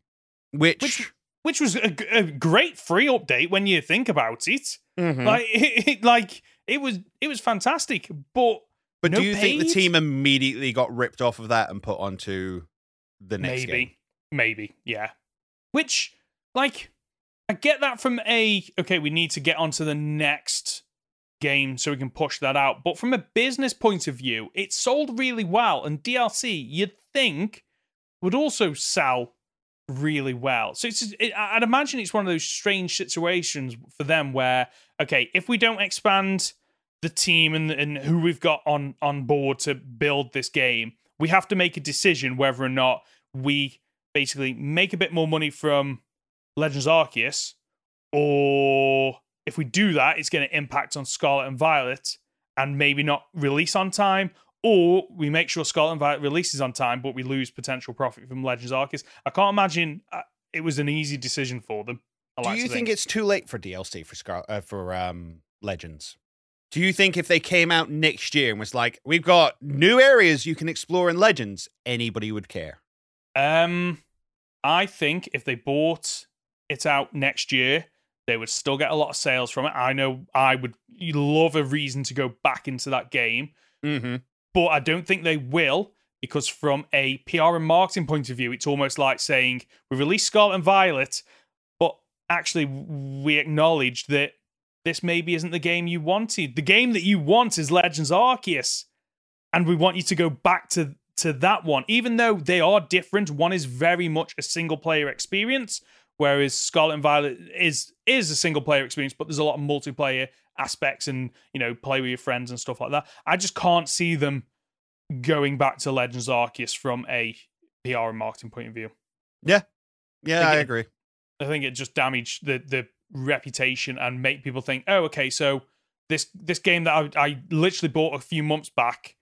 which, Which- Which was a great free update when you think about it. Mhm. Like, it, it- like it was it was fantastic, but But No do you think the team immediately got ripped off of that and put onto the next maybe, game? maybe, Maybe, yeah. Which, like, I get that from a okay, we need to get onto the next game so we can push that out. But from a business point of view, it sold really well, and DLC you'd think would also sell really well. So it's it, I'd imagine it's one of those strange situations for them where okay, if we don't expand the team and and who we've got on on board to build this game, we have to make a decision whether or not we basically make a bit more money from Legends Arceus, or if we do that, it's going to impact on Scarlet and Violet and maybe not release on time, or we make sure Scarlet and Violet releases on time, but we lose potential profit from Legends Arceus. I can't imagine uh, it was an easy decision for them. Do you to think it's too late for DLC for Scar- uh, for um, Legends? Do you think if they came out next year and was like, "We've got new areas you can explore in Legends," anybody would care? Um, I think if they bought it out next year, they would still get a lot of sales from it. I know I would love a reason to go back into that game, Mm-hmm. but I don't think they will because from a PR and marketing point of view, it's almost like saying we released Scarlet and Violet, but actually we acknowledge that this maybe isn't the game you wanted. The game that you want is Legends Arceus, and we want you to go back to to that one, even though they are different. One is very much a single player experience, whereas Scarlet and Violet is is a single player experience, but there's a lot of multiplayer aspects and you know play with your friends and stuff like that. I just can't see them going back to Legends Arceus from a PR and marketing point of view. Yeah, yeah, I Again- agree. I think it just damaged the the reputation and make people think, oh, okay, so this this game that I, I literally bought a few months back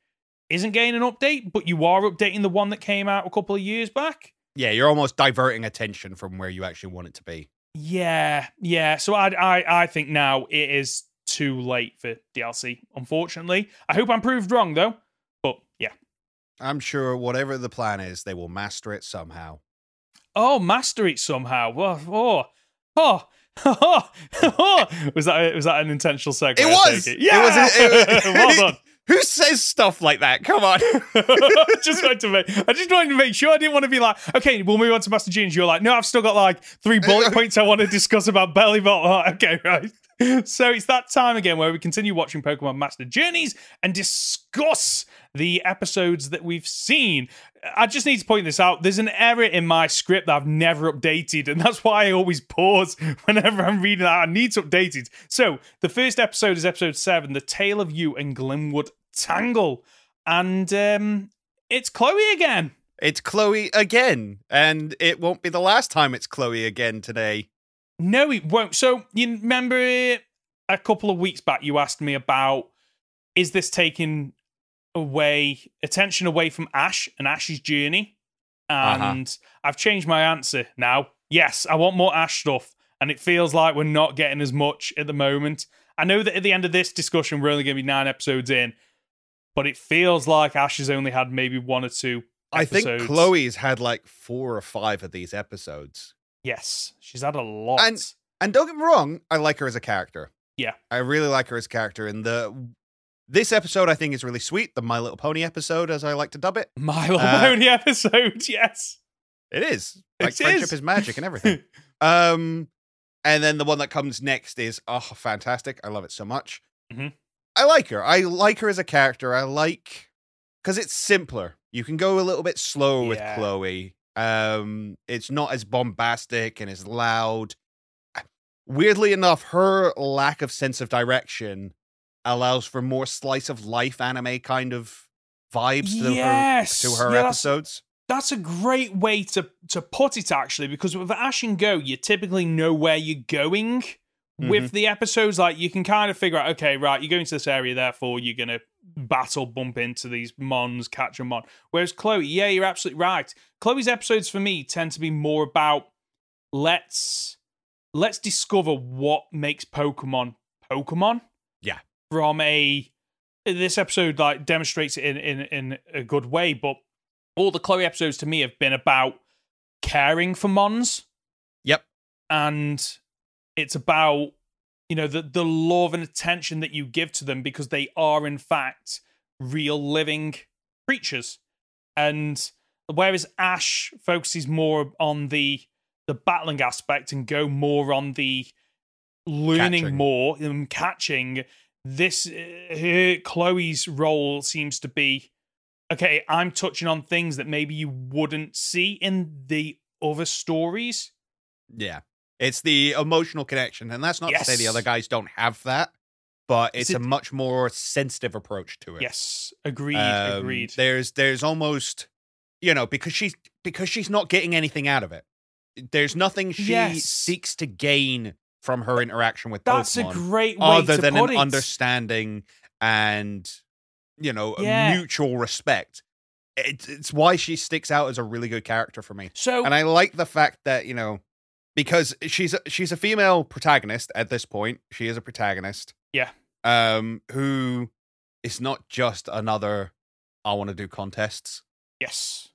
isn't getting an update, but you are updating the one that came out a couple of years back. Yeah, you're almost diverting attention from where you actually want it to be. Yeah, yeah. So I I I think now it is too late for DLC. Unfortunately, I hope I'm proved wrong though. But yeah. I'm sure whatever the plan is, they will master it somehow. Oh, master it somehow. Oh, oh, oh. was that was that an intentional segue? It was. It Yeah, was- it- it- well done. Who says stuff like that? Come on. just wanted to make, I just wanted to make sure I didn't want to be like, okay, we'll move on to Master Jeans. You're like, no, I've still got like three bullet points I want to discuss about Belly Button. Oh, okay, right. So it's that time again where we continue watching Pokemon Master Journeys and discuss the episodes that we've seen. I just need to point this out. There's an error in my script that I've never updated, and that's why I always pause whenever I'm reading that. I need to update it. So the first episode is episode seven, The Tale of You and Glimwood Tangle. And um, it's Chloe again. It's Chloe again, and it won't be the last time it's Chloe again today. No, it won't. So you remember uh, a couple of weeks back, you asked me about is this taking away attention away from Ash and Ash's journey? Uh-huh. And I've changed my answer now. Yes, I want more Ash stuff, and it feels like we're not getting as much at the moment. I know that at the end of this discussion, we're only going to be nine episodes in, but it feels like Ash has only had maybe one or two. I think. Chloe's had like four or five of these episodes. Yes, she's had a lot. And- And don't get me wrong, I like her as a character. Yeah. I really like her as a character. And the this episode I think is really sweet. The My Little Pony episode, as I like to dub it. My Little Uh, Pony episode, yes. It is. Like It friendship is. is magic and everything. um and then the one that comes next is oh fantastic. I love it so much. Mhm. I like her. I like her as a character. I like because it's simpler. You can go a little bit slow with Chloe. Um, it's not as bombastic and as loud. Weirdly enough, her lack of sense of direction allows for more slice of life anime kind of vibes to her yes, to her Yeah, that's- episodes. That's a great way to to put it actually, because with Ash and Go, you typically know where you're going. Mm-hmm. With the episodes, like you can kind of figure out, okay, right, you're going to this area, therefore you're gonna battle, bump into these mons, catch a mon. Whereas Chloe, yeah, you're absolutely right. Chloe's episodes for me tend to be more about let's let's discover what makes Pokemon Pokemon. Yeah. From a this episode like demonstrates it in in in a good way, but all the Chloe episodes to me have been about caring for Mons. Yep. And it's about, you know, the, the love and attention that you give to them because they are, in fact, real living creatures. And whereas Ash focuses more on the the battling aspect and go more on the learning Catching. more and catching, this uh, her, Chloe's role seems to be okay, I'm touching on things that maybe you wouldn't see in the other stories. Yeah. It's the emotional connection. And that's not to say the other guys don't have that, but it's a much more sensitive approach to it. Yes, agreed, Um, agreed. There's there's almost you know, because she's because she's not getting anything out of it. There's nothing she Yes. seeks to gain from her interaction with those. That's Pokemon a great way other to than put an it. understanding and you know, Yeah. mutual respect. It's it's why she sticks out as a really good character for me. So And I like the fact that, you know, because she's a, she's a female protagonist at this point. She is a protagonist. Yeah. Um who is not just another I want to do contests, yes,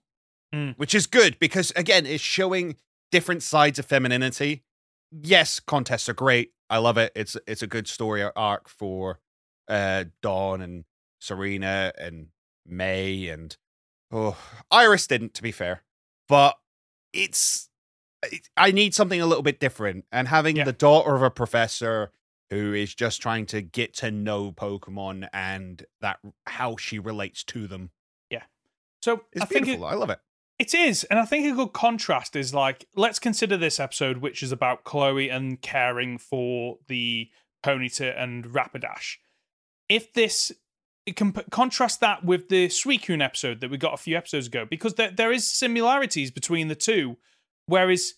which is good because again, it's showing different sides of femininity. Yes, contests are great. I love it. It's it's a good story arc for uh Dawn and Serena and May and oh Iris didn't to be fair. But it's it- I need something a little bit different and having Yeah. the daughter of a professor who is just trying to get to know Pokemon and that how she relates to them Yeah. so is I think beautiful. it, I love it. it is, and I think a good contrast is like let's consider this episode, which is about Chloe and caring for the Ponyta and Rapidash. If this it can p- contrast that with the Suicune episode that we got a few episodes ago, because there, there is similarities between the two. Whereas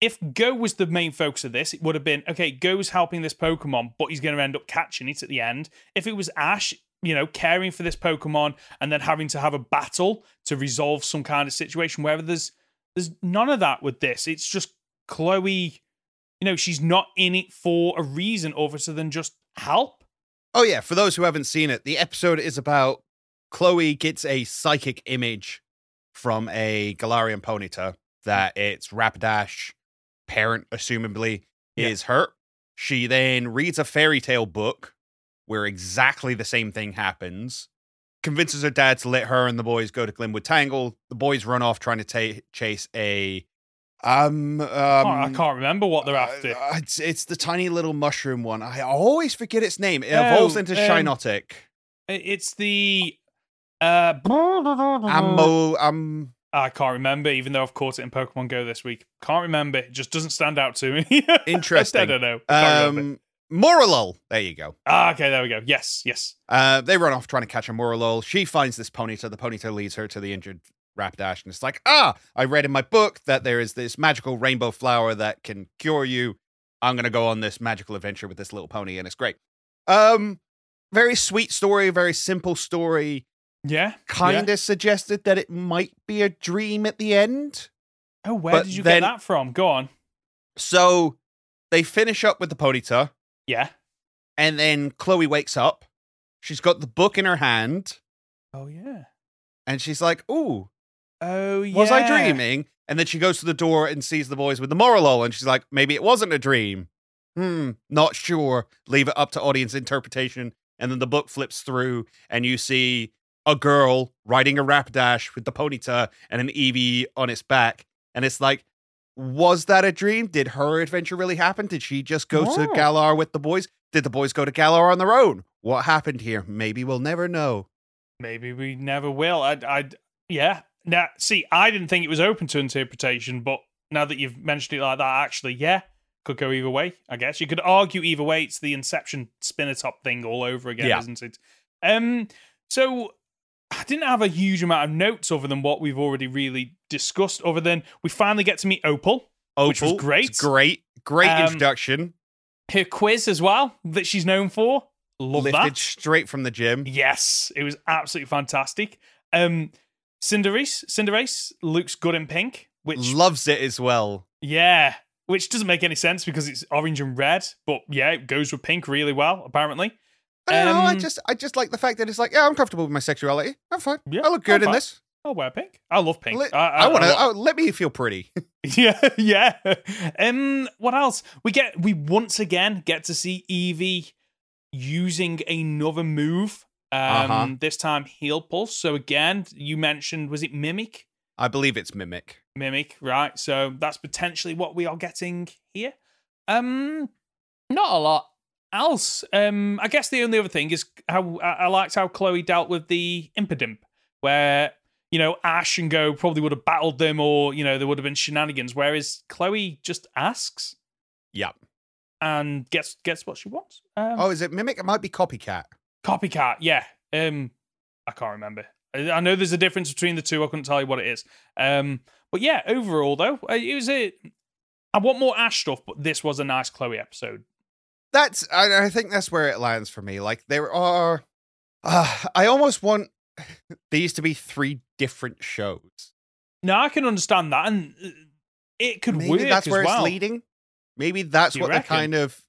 if Go was the main focus of this, it would have been okay. Go's helping this Pokemon, but he's going to end up catching it at the end. If it was Ash, you know, caring for this Pokemon and then having to have a battle to resolve some kind of situation, where there's there's none of that with this. It's just Chloe. You know, she's not in it for a reason other than just help. Oh yeah, for those who haven't seen it, the episode is about Chloe gets a psychic image from a Galarian Ponyta that its Rapidash parent, assumably, Yeah. is hurt. She then reads a fairy tale book where exactly the same thing happens. Convinces her dad to let her and the boys go to Glimwood Tangle. The boys run off trying to ta- chase a um, um I can't- I can't remember what they're after. uh, it's it's the tiny little mushroom one. I always forget its name. It evolves Oh, into um, Shiinotic. It's the uh Ammo um I can't remember, even though I've caught it in Pokemon Go this week. Can't remember. It just doesn't stand out to me. Interesting. I don't know. Um Morelull. There you go. Ah, okay, there we go. Yes, yes. Uh they run off trying to catch a Morelull. She finds this Ponyta. The Ponyta leads her to the injured Rapidash and it's like, "Ah, I read in my book that there is this magical rainbow flower that can cure you. I'm going to go on this magical adventure with this little pony and it's great." Um very sweet story, very simple story. Yeah. Kind yeah. of suggested that it might be a dream at the end. Oh, where but did you then- get that from? Go on. So they finish up with the Ponyta, Yeah. and then Chloe wakes up. She's got the book in her hand, Oh yeah. and she's like, Ooh, Oh yeah. was I dreaming? And then she goes to the door and sees the boys with the Morelull, and she's like, Maybe it wasn't a dream. Hmm, not sure. Leave it up to audience interpretation. And then the book flips through, and you see a girl riding a Rapidash with the Ponyta and an Eevee on its back. And it's like, was that a dream? Did her adventure really happen? Did she just go to. Galar with the boys? Did the boys go to Galar on their own? What happened here? Maybe we'll never know. Maybe we never will. I, I, yeah. Now, see, I didn't think it was open to interpretation, but now that you've mentioned it like that, actually, yeah, could go either way. I guess you could argue either way. It's the Inception spinner top thing all over again, Yeah. isn't it? Um. So I didn't have a huge amount of notes other than what we've already really discussed. Other than we finally get to meet Opal, Opal, Which was great. it's great, great Um, introduction. her quiz as well that she's known for. Love Lifted that. straight from the gym. Yes, it was absolutely fantastic. Um, Cinderace, Cinderace looks good in pink, which Loves it as well. yeah, which doesn't make any sense because it's orange and red, but yeah, it goes with pink really well apparently. I don't know. I Um, just, I just like the fact that it's like, yeah, I'm comfortable with my sexuality. I'm fine. Yeah, I look good I'm in fine. this. I'll wear pink. I love pink. Let- I, I, want to. Let me feel pretty. yeah, yeah. Um, what else? We get we once again get to see Eevee using another move. Um, Uh-huh. this time heal pulse. So again, you mentioned was it mimic? I believe it's mimic. Mimic, right? So that's potentially what we are getting here. Um, not a lot else. Um, I guess the only other thing is how I, I liked how Chloe dealt with the Impidimp, where you know, Ash and Go probably would have battled them, or you know, there would have been shenanigans. Whereas Chloe just asks Yep. and gets gets what she wants. Um, Oh, is it mimic? It might be copycat. Copycat, yeah. Um, I can't remember. I I know there's a difference between the two. I couldn't tell you what it is. Um, but yeah, overall though, uh, it was a. I want more Ash stuff, but this was a nice Chloe episode. That's I, I think that's where it lands for me. Like there are, uh, I almost want these to be three different shows. Now I can understand that, and uh, it could Maybe work that's as where well. it's leading. Maybe that's what they're kind of.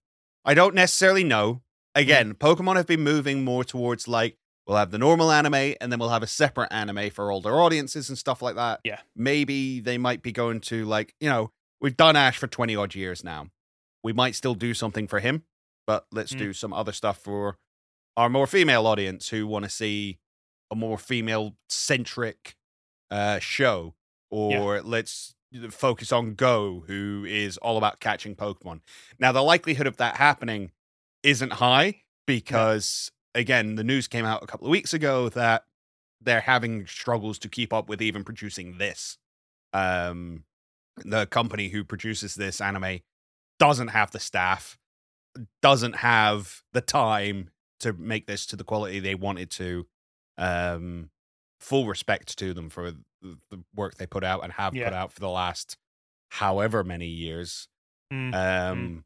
I don't necessarily know. Again, Mm. Pokemon have been moving more towards like we'll have the normal anime and then we'll have a separate anime for older audiences and stuff like that. Yeah. Maybe they might be going to like you know we've done Ash for twenty odd years now. We might still do something for him, but let's Mm. do some other stuff for our more female audience who want to see a more female centric uh, show, or let's focus on Go, who is all about catching Pokemon. Now, the likelihood of that happening isn't high because, again, the news came out a couple of weeks ago that they're having struggles to keep up with even producing this. Um, the company who produces this anime doesn't have the staff, doesn't have the time to make this to the quality they wanted to. Um, full respect to them for the, work they put out and have Yeah. put out for the last however many years. Mm. Um,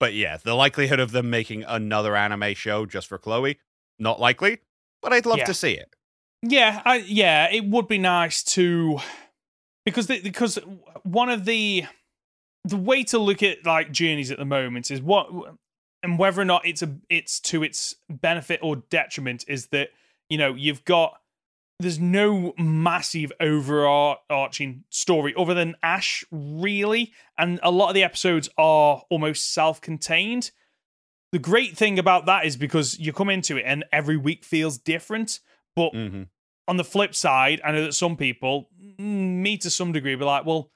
but yeah, the likelihood of them making another anime show just for Chloe, not likely. But I'd love Yeah. to see it. Yeah, I, yeah, it would be nice to because the, because one of the the way to look at like journeys at the moment is what and whether or not it's a it's to its benefit or detriment is that you know you've got there's no massive overarching story other than Ash really. And a lot of the episodes are almost self-contained. The great thing about that is because you come into it and every week feels different. But hmm on the flip side, I know that some people, mm, me to some degree, be like, well,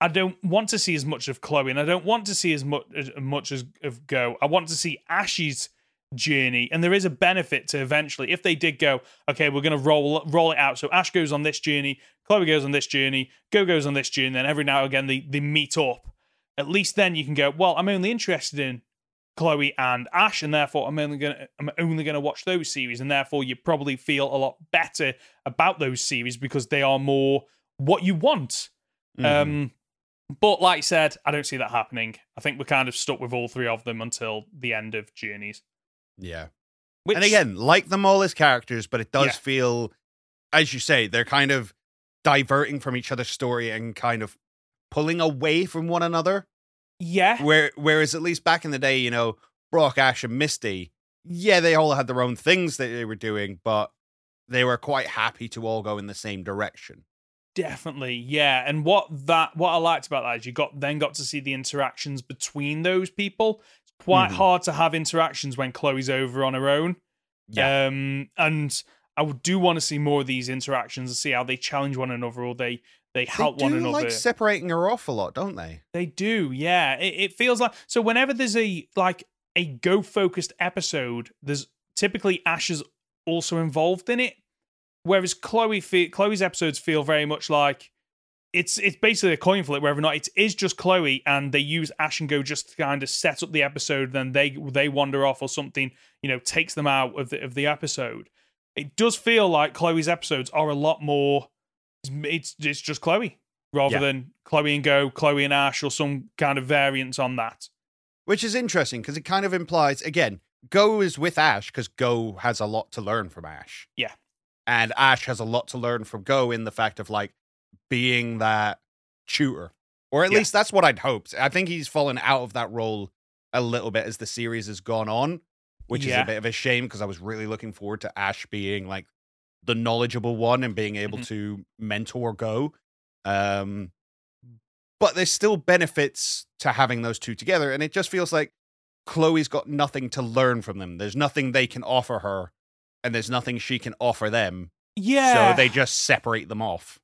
I don't want to see as much of Chloe, and I don't want to see as much as much as of Go. I want to see Ash's journey, and there is a benefit to eventually, if they did go, okay, we're going to roll roll it out. So Ash goes on this journey, Chloe goes on this journey, Go goes on this journey, and then every now and again they they meet up. At least then you can go, well, I'm only interested in Chloe and Ash, and therefore I'm only gonna I'm only gonna watch those series, and therefore you probably feel a lot better about those series because they are more what you want. Mm-hmm. Um, but like I said, I don't see that happening. I think we're kind of stuck with all three of them until the end of Journeys. yeah. Which, and again, like them all as characters, but it does Yeah. feel, as you say, they're kind of diverting from each other's story and kind of pulling away from one another. yeah, Where whereas at least back in the day, you know, Brock, Ash, and Misty, yeah, they all had their own things that they were doing, but they were quite happy to all go in the same direction. Definitely, yeah. And what that what I liked about that is you got then got to see the interactions between those people. It's quite Mhm. hard to have interactions when Chloe's over on her own. Yeah. Um, and I would- do want to see more of these interactions and see how they challenge one another or they they help they one another. like separating her off a lot, don't they? They do, yeah. It, it feels like so whenever there's a like a go focused episode, there's typically Ash is also involved in it. Whereas Chloe fe- Chloe's episodes feel very much like it's it's basically a coin flip whether or not it is just Chloe and they use Ash and Go just to kind of set up the episode, then they they wander off or something, you know, takes them out of the of the episode. It does feel like Chloe's episodes are a lot more it's it's just Chloe rather Yeah. than Chloe and Go, Chloe and Ash, or some kind of variants on that. Which is interesting because it kind of implies again, Go is with Ash because Go has a lot to learn from Ash. Yeah. And Ash has a lot to learn from Go in the fact of like being that tutor. Or at Yeah. least that's what I'd hoped. I think he's fallen out of that role a little bit as the series has gone on, which is a bit of a shame because I was really looking forward to Ash being like the knowledgeable one and being able Mhm. to mentor Go. Um but there's still benefits to having those two together and it just feels like Chloe's got nothing to learn from them. There's nothing they can offer her and there's nothing she can offer them. Yeah, So they just separate them off.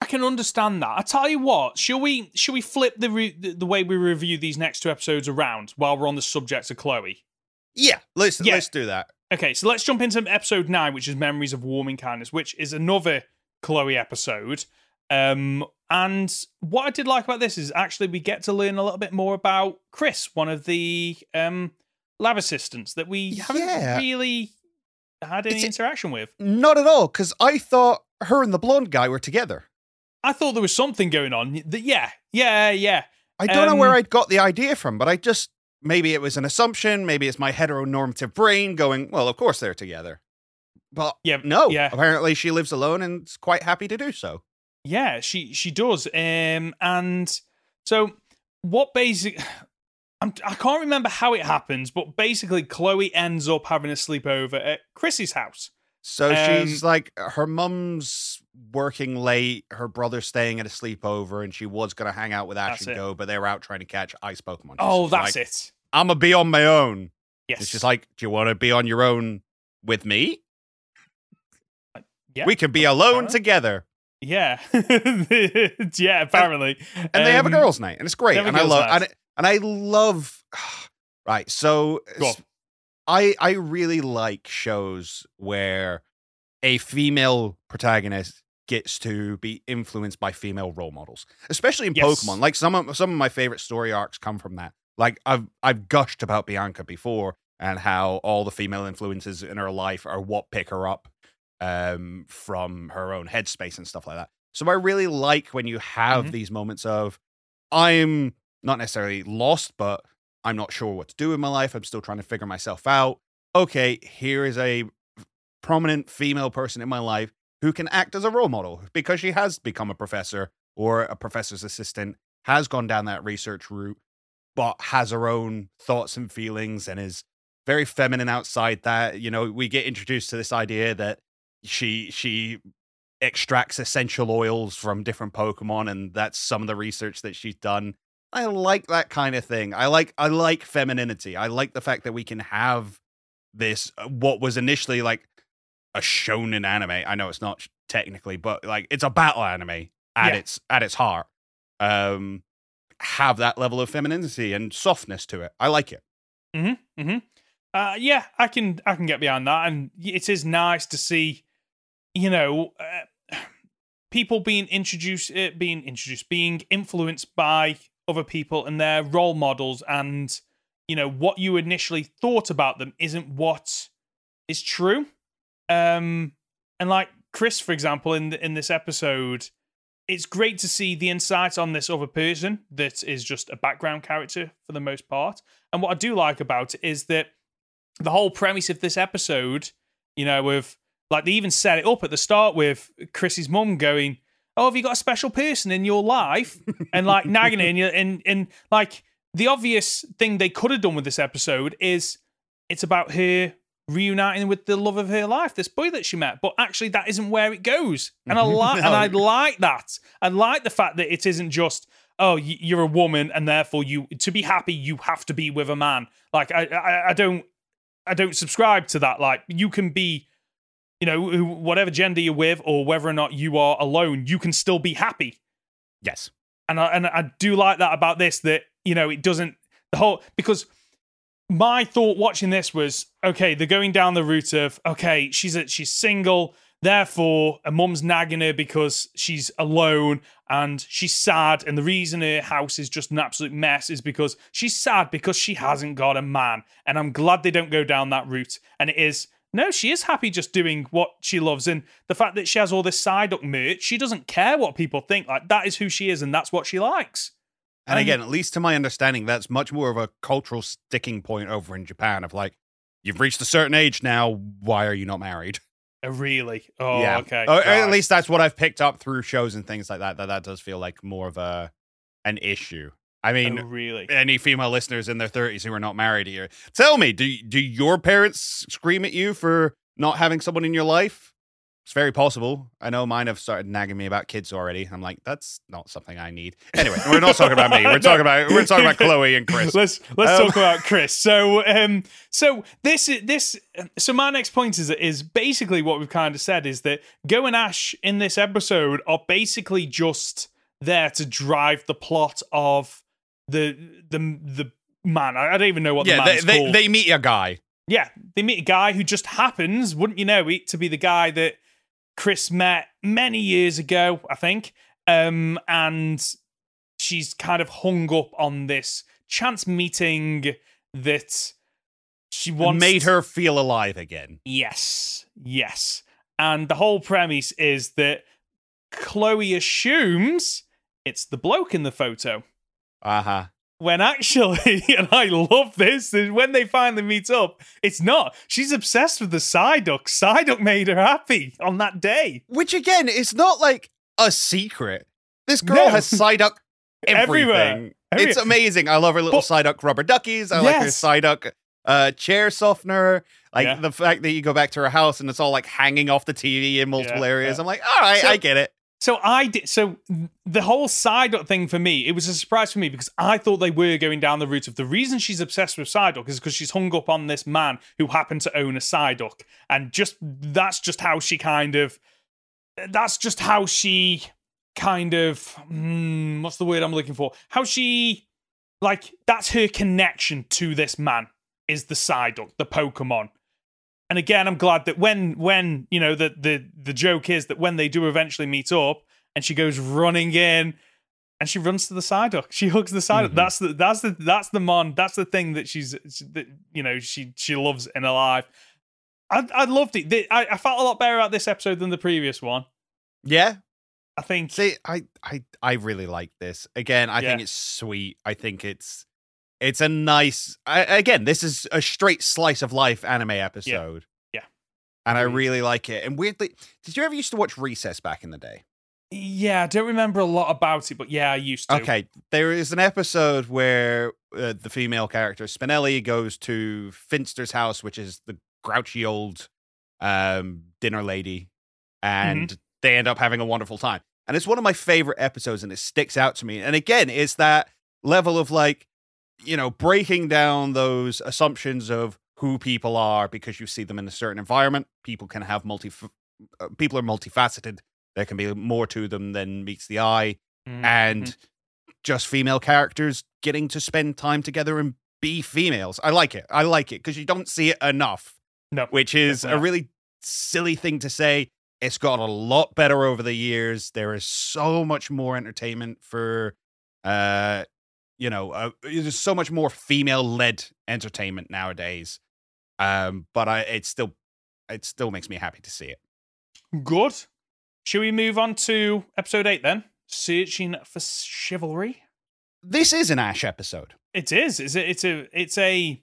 I can understand that. I tell you what, shall we shall we flip the re- the way we review these next two episodes around while we're on the subject of Chloe? Yeah, let's Yeah. let's do that. Okay, so let's jump into episode nine, which is Memories of Warming Kindness, which is another Chloe episode. Um, and what I did like about this is actually we get to learn a little bit more about Chris, one of the um, lab assistants that we haven't Yeah. really had any It's- interaction with. Not at all, because I thought her and the blonde guy were together. I thought there was something going on. Yeah, yeah, yeah. I don't know where Um, I'd got the idea from, but I just maybe it was an assumption, maybe it's my heteronormative brain going, well, of course they're together. But Yeah, no, yeah. apparently she lives alone and is quite happy to do so. Yeah, she she does. Um, and so what basic? I'm, I can't remember how it happens, but basically, Chloe ends up having a sleepover at Chrissy's house. So Um, she's like, her mum's working late, her brother's staying at a sleepover, and she was going to hang out with Ash and it. go, but they were out trying to catch ice Pokemon. Oh, She's that's like, it. I'm going to be on my own. Yes, It's just like, do you want to be on your own with me? yeah, We can be alone together. yeah, yeah. Apparently, and they have a Um, girls' night, and it's great. they have a And I love, and, and I love, right. So, Go on. I I really like shows where a female protagonist gets to be influenced by female role models, especially in Yes. Pokemon. Like some of some of my favorite story arcs come from that. Like I've I've gushed about Bianca before and how all the female influences in her life are what pick her up um, from her own headspace and stuff like that. So I really like when you have Mhm. these moments of I'm not necessarily lost, but I'm not sure what to do with my life. I'm still trying to figure myself out. Okay, here is a prominent female person in my life who can act as a role model because she has become a professor or a professor's assistant, has gone down that research route, but has her own thoughts and feelings and is very feminine outside that. You know, we get introduced to this idea that she she extracts essential oils from different Pokemon, and that's some of the research that she's done. I like that kind of thing. I like I like femininity. I like the fact that we can have this uh, what was initially like a shonen anime. I know it's not technically, but like it's a battle anime at Yeah. its at its heart. Um have that level of femininity and softness to it. I like it. Mm-hmm. Uh, yeah, I can I can get behind that, and it is nice to see, you know, uh, people being introduced, uh, being introduced, being influenced by other people and their role models, and you know what you initially thought about them isn't what is true. Um, and like Chris, for example, in the, in this episode, it's great to see the insight on this other person that is just a background character for the most part. And what I do like about it is that the whole premise of this episode, you know, with like they even set it up at the start with chris's mum going, "Oh, have you got a special person in your life?" and like nagging her, and, and and like the obvious thing they could have done with this episode is it's about her reuniting with the love of her life, this boy that she met. But actually, that isn't where it goes, and I like and I No. like that. I like the fact that it isn't just oh you're a woman and therefore you to be happy you have to be with a man. Like I I, I don't I don't subscribe to that. Like you can be. You know, whatever gender you're with, or whether or not you are alone, you can still be happy. Yes. and I, and I do like that about this that you know it doesn't the whole because my thought watching this was okay they're going down the route of okay she's a, she's single therefore a mum's nagging her because she's alone and she's sad. And the reason her house is just an absolute mess is because she's sad because she hasn't got a man. And I'm glad they don't go down that route. And it is no, she is happy just doing what she loves. And the fact that she has all this Psyduck merch, she doesn't care what people think. Like, that is who she is, and that's what she likes. And Um, again, at least to my understanding, that's much more of a cultural sticking point over in Japan of like, you've reached a certain age now, why are you not married? Uh, really? Oh, yeah. okay. Or at least that's what I've picked up through shows and things like that, that that does feel like more of a an issue. I mean, Oh, really? any female listeners in their 30s who are not married here, tell me, do do your parents scream at you for not having someone in your life? It's very possible. I know mine have started nagging me about kids already. I'm like, that's not something I need. Anyway, we're not talking about me. We're talking about we're talking about Chloe and Chris. Let's let's Um, talk about Chris. So um so this is this so my next point is is basically what we've kind of said is that Goh and Ash in this episode are basically just there to drive the plot of the the the man. I I don't even know what the Yeah, man they, is they, called. they meet a guy. yeah, they meet a guy who just happens, wouldn't you know it, to be the guy that Chris met many years ago, I think. Um, and she's kind of hung up on this chance meeting that she wants Made her feel alive again. Yes, yes. And the whole premise is that Chloe assumes it's the bloke in the photo. Uh huh. When actually, and I love this, is when they finally meet up, it's not. She's obsessed with the Psyduck. Psyduck made her happy on that day. Which again it's not like a secret. This girl No. has Psyduck everything. Everywhere. It's amazing. I love her little But- Psyduck rubber duckies. I like her Yes. Psyduck uh, chair softener. Like Yeah. the fact that you go back to her house and it's all like hanging off the TV in multiple Yeah, areas. yeah. I'm like, all right, So- I get it. So I did. So the whole Psyduck thing for me, it was a surprise for me because I thought they were going down the route of the reason she's obsessed with Psyduck is because she's hung up on this man who happened to own a Psyduck, and just that's just how she kind of. That's just how she kind of. Hmm, what's the word I'm looking for? How she, like, that's her connection to this man is the Psyduck, the Pokemon. And again, I'm glad that when when you know the the the joke is that when they do eventually meet up, and she goes running in, and she runs to the Psyduck. She hugs the Psyduck. Mhm. That's the that's the that's the mon. That's the thing that she's that you know she she loves in her life. I I loved it. I, I felt a lot better about this episode than the previous one. Yeah. I think. See, I, I, I really like this. Again, I think it's sweet. I think it's, it's a nice. I, again, this is a straight slice of life anime episode. Yeah. And I really like it. And weirdly, did you ever used to watch Recess back in the day? Yeah, I don't remember a lot about it, but yeah, I used to. Okay, there is an episode where uh, the female character Spinelli goes to Finster's house, which is the grouchy old um, dinner lady, and they end up having a wonderful time. And it's one of my favorite episodes, and it sticks out to me. And again, it's that level of like, you know, breaking down those assumptions of who people are because you see them in a certain environment. People can have multi, uh, people are multifaceted. There can be more to them than meets the eye Mhm. and just female characters getting to spend time together and be females. I like it. I like it because you don't see it enough, no, which is a really silly thing to say. It's got a lot better over the years. There is so much more entertainment for, uh, you know, uh, there's so much more female-led entertainment nowadays. Um, but I, it still, it still makes me happy to see it. good. Should we move on to episode eight then? Searching for chivalry. This is an Ash episode. It is. It's a. It's a. It's a.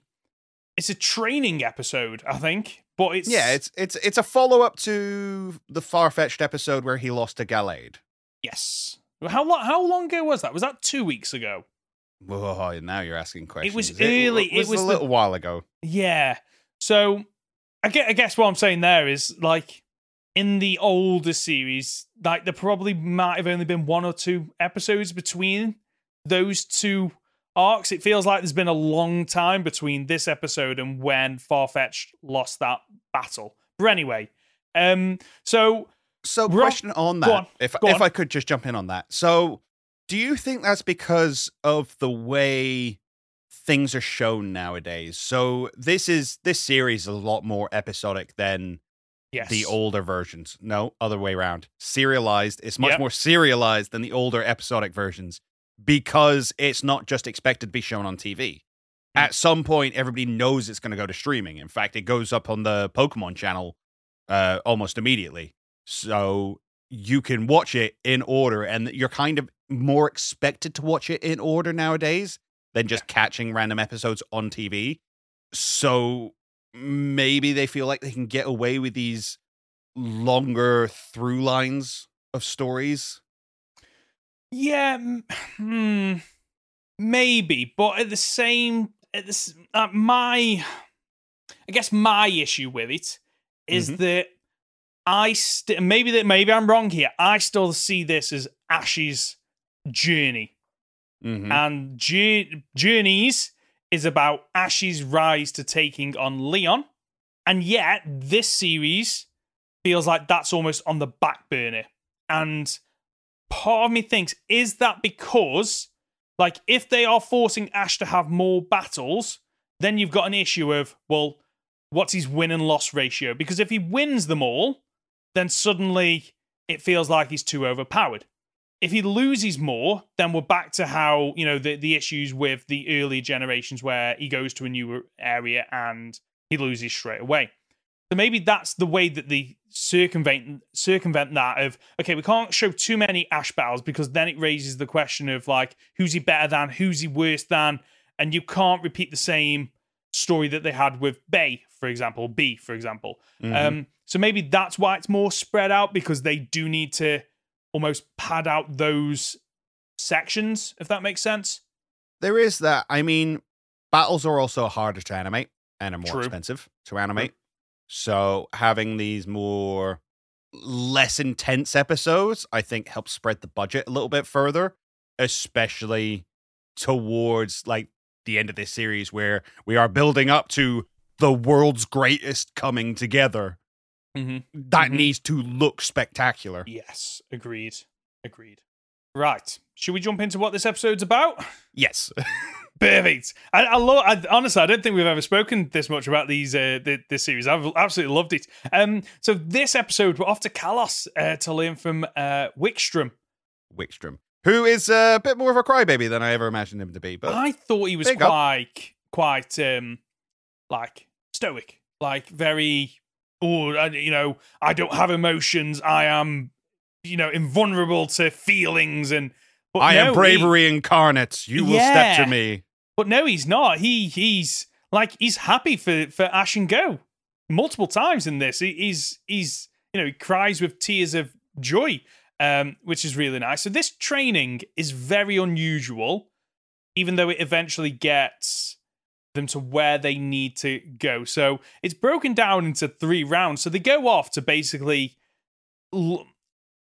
It's a training episode, I think. But it's Yeah, it's it's it's a follow up to the Farfetch'd episode where he lost to Gallade. yes. How long? How long ago was that? Was that two weeks ago? Whoa, now you're asking questions. It was early, it was, was a the- little while ago. Yeah. So, I guess, I guess what I'm saying there is like in the older series, like there probably might have only been one or two episodes between those two arcs. It feels like there's been a long time between this episode and when Farfetch'd lost that battle. But anyway, um, so So, question on that, on, if if on. I could just jump in on that. So, do you think that's because of the way things are shown nowadays? So, this is this series is a lot more episodic than yes, the older versions. No, other way around. Serialized. It's much Yep. more serialized than the older episodic versions because it's not just expected to be shown on TV. Mm. At some point, everybody knows it's going to go to streaming. In fact, it goes up on the Pokemon channel uh, almost immediately. So you can watch it in order, and you're kind of more expected to watch it in order nowadays than just catching random episodes on TV. So maybe they feel like they can get away with these longer through lines of stories. Yeah, hmm, maybe, but at the same, at the, s- uh, my, I guess my issue with it is Mhm. that I st- maybe that maybe I'm wrong here. I still see this as Ash's journey, Mhm. and Jour- journeys is about Ash's rise to taking on Leon, and yet this series feels like that's almost on the back burner, and part of me thinks is that because like if they are forcing ash to have more battles then you've got an issue of well what's his win and loss ratio because if he wins them all then suddenly it feels like he's too overpowered. If he loses more, then we're back to how, you know, the, the issues with the earlier generations where he goes to a new area and he loses straight away. So maybe that's the way that they circumvent circumvent that of okay, we can't show too many Ash battles because then it raises the question of like who's he better than, who's he worse than, and you can't repeat the same story that they had with Bea, for example, Bea, for example. Mhm. Um, so maybe that's why it's more spread out because they do need to almost pad out those sections, if that makes sense. There is that. I mean, battles are also harder to animate and are more True. expensive to animate. So having these more less intense episodes, I think helps spread the budget a little bit further, especially towards like the end of this series where we are building up to the world's greatest coming together. Mm-hmm. That Mhm. needs to look spectacular. Yes, agreed. Agreed. Right. Should we jump into what this episode's about? Yes. Perfect. I, I love. I, honestly, I don't think we've ever spoken this much about these uh, th- this series. I've absolutely loved it. Um, so this episode, we're off to Kalos uh, to learn from uh, Wikstrom. Wikstrom, who is a bit more of a crybaby than I ever imagined him to be. But I thought he was quite, quite, um, like stoic, like very. Oh, I- you know, I don't have emotions. I am, you know, invulnerable to feelings and. But I no, am he- bravery incarnate. You will step to me. But no, he's not. He he's like he's happy for for Ash and Goh multiple times in this. He, he's he's you know he cries with tears of joy, um, which is really nice. So this training is very unusual, even though it eventually gets them to where they need to go. So it's broken down into three rounds. So they go off to basically.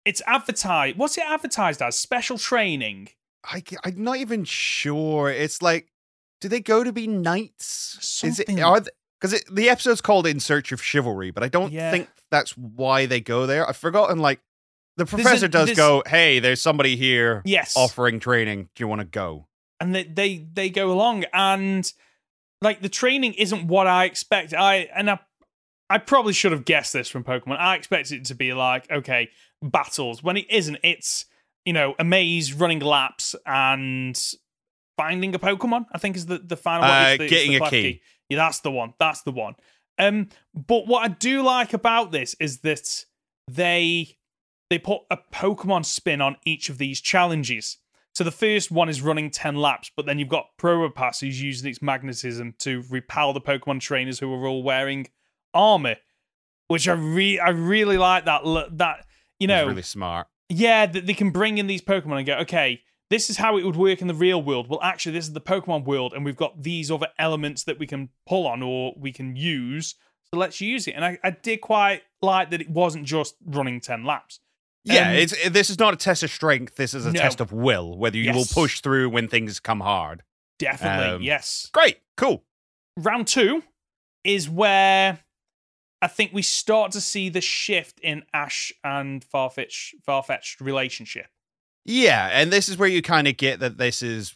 It's advertised. What's it advertised as? Special training. I, I'm not even sure. It's like, do they go to be knights? Is it Something. are because the episode's called "In Search of Chivalry," but I don't Yeah. think that's why they go there. I've forgotten. Like, the a- professor does there's- go, "Hey, there's somebody here Yes. offering training. Do you want to go?" and they, they they go along and like the training isn't what I expect. I and I I probably should have guessed this from Pokemon. I expected it to be like okay battles when it isn't. It's you know a maze, running laps, and finding a Pokemon. I think is the the final. Uh, the- getting a Klefki. Yeah, that's the one. That's the one. Um, but what I do like about this is that they they put a Pokemon spin on each of these challenges. So the first one is running 10 laps, but then you've got Probopass who's using its magnetism to repel the Pokemon trainers who are all wearing armor, which I re- I really like that that you It's know really smart. yeah, that they can bring in these Pokemon and go, okay, this is how it would work in the real world. Well, actually, this is the Pokemon world, and we've got these other elements that we can pull on or we can use. So let's use it. And I, I did quite like that it wasn't just running 10 laps. Yeah, Um, it's this is not a test of strength. This is a No. test of will. Whether you will push through when things come hard. Definitely, Um, yes. Great, cool. Round two is where I think we start to see the shift in Ash and Farfetch Farfetch'd relationship. Yeah, and this is where you kind of get that this is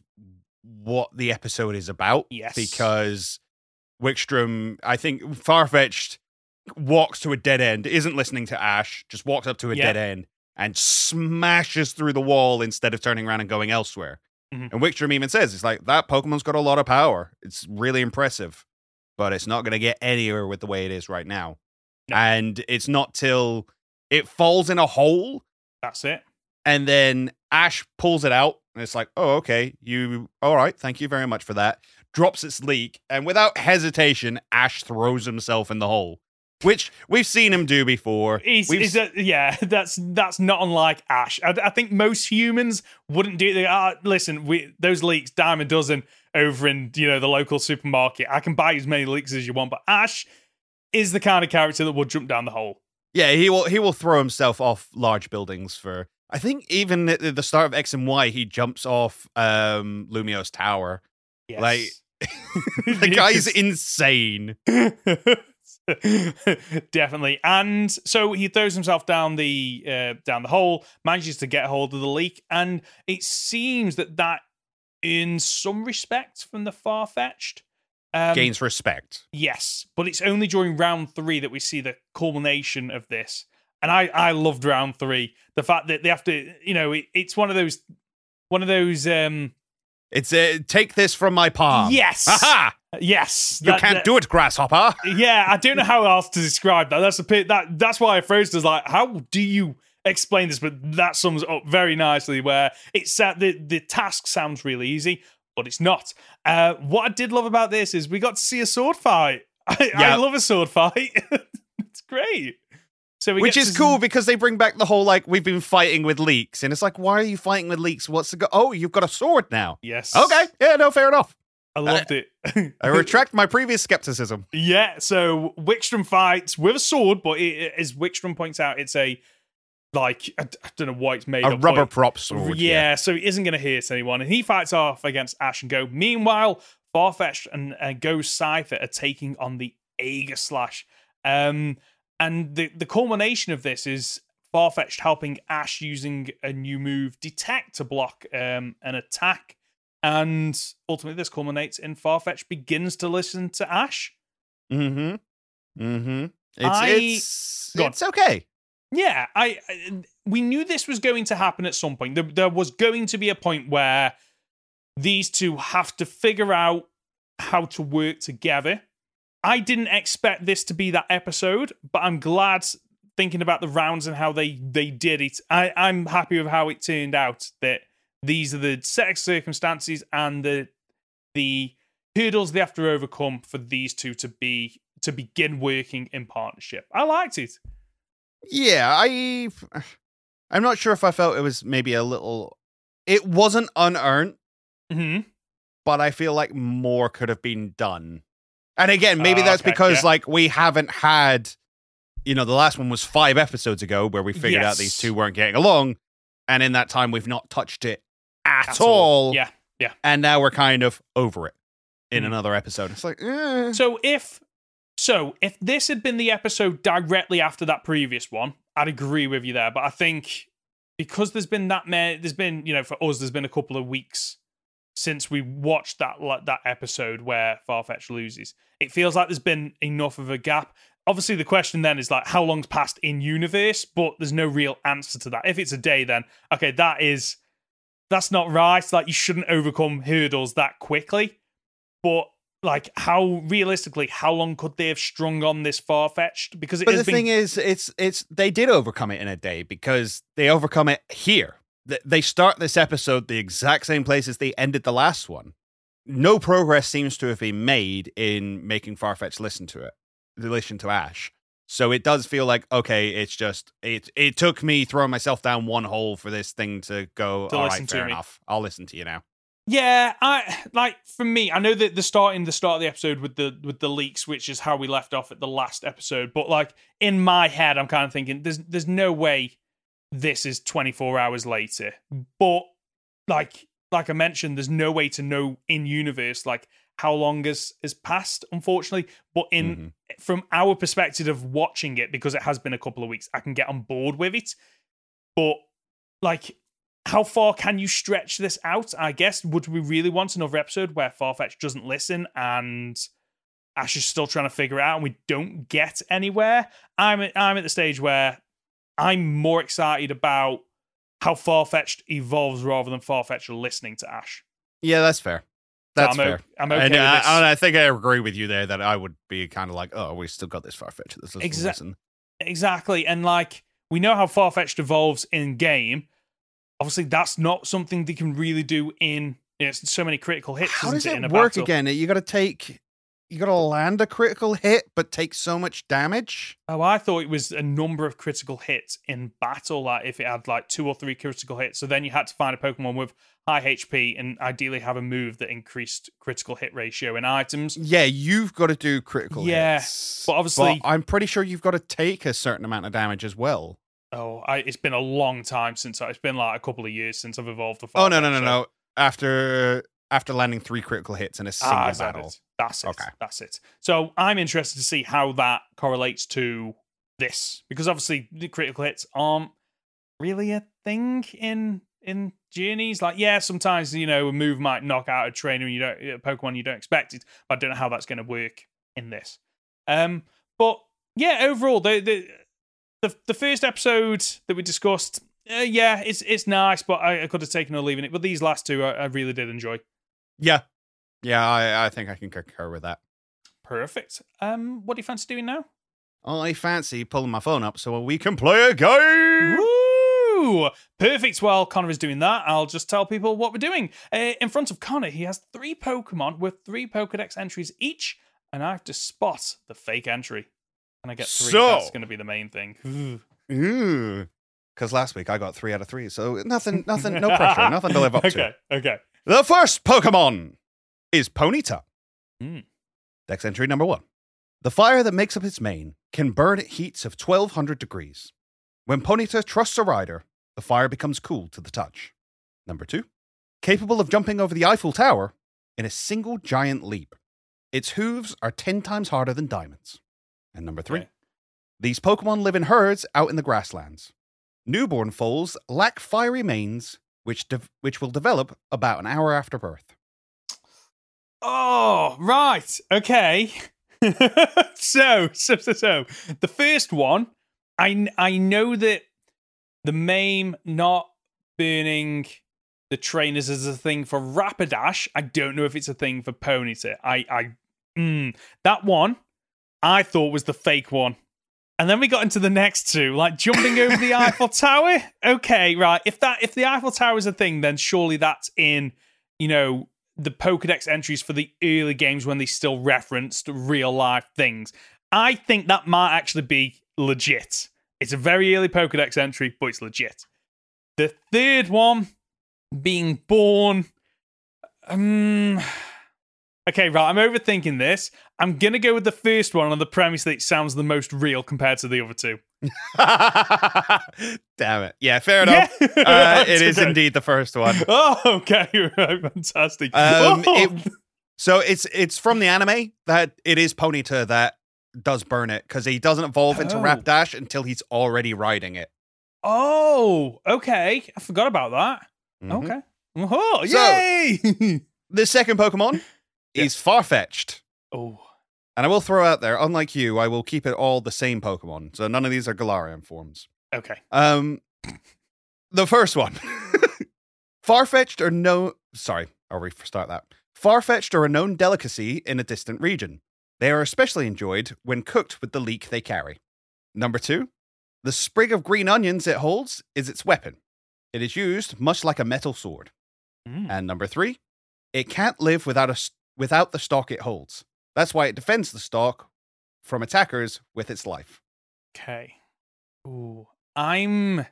what the episode is about. Yes. Because Wikstrom, I think Farfetch'd walks to a dead end, isn't listening to Ash, just walks up to a Yeah. dead end and smashes through the wall instead of turning around and going elsewhere. Mhm. And Wikstrom even says, it's like, that Pokemon's got a lot of power. It's really impressive, but it's not going to get anywhere with the way it is right now. No. And it's not till it falls in a hole That's it. and then Ash pulls it out, and it's like, oh, okay, you, all right, thank you very much for that. Drops its leek, and without hesitation, Ash throws himself in the hole, which we've seen him do before. He's, is that, yeah, that's that's not unlike Ash. I, I think most humans wouldn't do that. Uh, listen, we those leeks, dime a dozen over in you know the local supermarket. I can buy as many leeks as you want, but Ash is the kind of character that will jump down the hole. Yeah, he will he will throw himself off large buildings for. I think even at the start of X and Y, he jumps off um Lumiose tower. Yes. Like, the guy's insane. Definitely, and so he throws himself down the uh, down the hole, manages to get hold of the leek, and it seems that that, in some respects, from the Farfetch'd, um, Gains respect. Yes, but it's only during round three that we see the culmination of this. and I I loved round three. The fact that they have to, you know, it, it's one of those one of those. um It's a take this from my palm. Yes, Aha! Yes, You that- can't that- do it, grasshopper. Yeah, I don't know how else to describe that. That's a bit that that's why I phrased it as like, how do you explain this? But that sums up very nicely. Where it's uh, the the task sounds really easy, but it's not. Uh, what I did love about this is we got to see a sword fight. I, I love a sword fight. it's great. So we Which is cool because they bring back the whole like we've been fighting with leeks, and it's like, why are you fighting with leeks? What's the go? Oh, you've got a sword now. Yes. Okay, yeah, no, fair enough. I loved it. I retract my previous skepticism. Yeah, so Wikstrom fights with a sword, but it, as Wikstrom points out, it's a like I, I don't know what it's made A of. rubber prop sword. Yeah, so he isn't going to hurt anyone, and he fights off against Ash and Goh. Meanwhile, Farfetch'd and uh, Go Cypher are taking on the Aegislash, um, and the the culmination of this is Farfetch'd helping Ash using a new move, Detect, to block um, an attack, and ultimately this culminates in Farfetch'd begins to listen to Ash. Mm-hmm. Mm-hmm. It's I- it's it's okay. Yeah, I, I we knew this was going to happen at some point. There, there was going to be a point where these two have to figure out how to work together. I didn't expect this to be that episode, but I'm glad thinking about the rounds and how they they did it. I, I'm happy with how it turned out. That these are the set of circumstances and the the hurdles they have to overcome for these two to be to begin working in partnership. I liked it. Yeah, I I'm not sure if I felt it was maybe a little it wasn't unearned, hmm but I feel like more could have been done. And again, maybe Ah, that's okay, because yeah. like we haven't had you know, the last one was 5 episodes ago where we figured out these two weren't getting along and in that time we've not touched it at, At all. Yeah. Yeah. And now we're kind of over it in Mhm. another episode. It's like, eh. So if so, if this had been the episode directly after that previous one, I'd agree with you there. But I think because there's been that many, there's been you know for us, there's been a couple of weeks since we watched that that episode where Farfetch loses. It feels like there's been enough of a gap. Obviously, the question then is like, how long's passed in universe? But there's no real answer to that. If it's a day, then okay, that is that's not right. Like you shouldn't overcome hurdles that quickly. But like, how realistically, how long could they have strung on this Farfetch'd? Because it But the been thing is, it's it's they did overcome it in a day because they overcome it here. They start this episode the exact same place as they ended the last one. No progress seems to have been made in making Farfetch listen to it, They listen to Ash. So it does feel like okay, it's just it. It took me throwing myself down one hole for this thing to go. To All right, fair enough. I'll listen to you now. Yeah, I like for me. I know that the start in the start of the episode with the with the leaks, which is how we left off at the last episode. But like in my head, I'm kind of thinking there's there's no way this is 24 hours later. But like like I mentioned, there's no way to know in universe like how long has has passed. Unfortunately, but in Mhm. from our perspective of watching it, because it has been a couple of weeks, I can get on board with it. But like, how far can you stretch this out? I guess would we really want another episode where Farfetch doesn't listen and Ash is still trying to figure it out and we don't get anywhere? I'm at, I'm at the stage where I'm more excited about how Farfetch'd evolves rather than Farfetch listening to Ash. Yeah, that's fair. That's so I'm, fair. I'm okay and, with I, and I think I agree with you there that I would be kind of like, oh, we still got this Farfetch. Let's Exa- Exactly. And like we know how Farfetch'd evolves in game. Obviously, that's not something they can really do in you know, it's so many critical hits. How isn't does it, in it a work battle. again? You got to take, you got to land a critical hit, but take so much damage. Oh, I thought it was a number of critical hits in battle. Like if it had like two or three critical hits, so then you had to find a Pokemon with high HP and ideally have a move that increased critical hit ratio in items. Yeah, you've got to do critical Yeah, hits. but obviously- I'm pretty sure you've got to take a certain amount of damage as well. Oh, I, it's been a long time since I, it's been like a couple of years since I've evolved the. Oh no no no so- no! After after landing three critical hits in a single Ah, battle. it? That's it. Okay. That's it. So I'm interested to see how that correlates to this because obviously the critical hits aren't really a thing in in journeys. Like, yeah, sometimes you know a move might knock out a trainer and you don't a Pokemon you don't expect it, but I don't know how that's going to work in this. Um, but yeah, overall, the the the the first episode that we discussed, uh, yeah, it's it's nice, but I, I could have taken or leaving it. But these last two, I, I really did enjoy. Yeah. Yeah, I, I think I can concur with that. Perfect. Um, what do you fancy doing now? I fancy pulling my phone up so we can play a game. Woo! Perfect. While Conor is doing that, I'll just tell people what we're doing. Uh, in front of Conor, he has three Pokemon with three Pokedex entries each, and I have to spot the fake entry. And I get three. So- That's going to be the main thing. Ooh. Because last week I got three out of three, so nothing, nothing, no pressure, nothing to live up to. okay. Okay. The first Pokemon is Ponyta. Hmm. Dex entry number one. The fire that makes up its mane can burn at heats of 1200 degrees. When Ponyta trusts a rider, the fire becomes cool to the touch. Number two. Capable of jumping over the Eiffel Tower in a single giant leap. Its hooves are 10 times harder than diamonds. And number three. These Pokemon live in herds out in the grasslands. Newborn foals lack fiery manes, which, de- which will develop about an hour after birth. Oh, right. Okay. so, so, so, so, the first one, I I know that the MAME not burning the trainers is a thing for Rapidash. I don't know if it's a thing for Ponyta. I, I, mm, that one, I thought was the fake one. And then we got into the next two, like jumping over the Eiffel Tower. Okay, right. If that if the Eiffel Tower is a thing, then surely that's in, you know, the Pokedex entries for the early games when they still referenced real life things. I think that might actually be legit. It's a very early Pokedex entry, but it's legit. The third one being born. Um, okay, right. I'm overthinking this. I'm gonna go with the first one on the premise that it sounds the most real compared to the other two. Damn it. Yeah, fair enough. Yeah. Uh, it is okay. indeed the first one. Oh, okay, right, fantastic. Um, Oh! it- So it's it's from the anime that it is Ponyta that does burn it because he doesn't evolve into Oh. Rapidash until he's already riding it. oh, okay. I forgot about that. Mhm. Okay. Oh, So- yay! The second Pokemon Yeah. is Farfetch'd. oh, And I will throw out there, unlike you, I will keep it all the same Pokemon. So none of these are Galarian forms. okay. Um, the first one, Farfetch'd are no. Sorry, I'll restart that. Farfetch'd are a known delicacy in a distant region. They are especially enjoyed when cooked with the leek they carry. Number two, the sprig of green onions it holds is its weapon. It is used much like a metal sword. Mm. And number three, it can't live without a without the stalk it holds. That's why it defends the stalk from attackers with its life. Okay. Ooh, I'm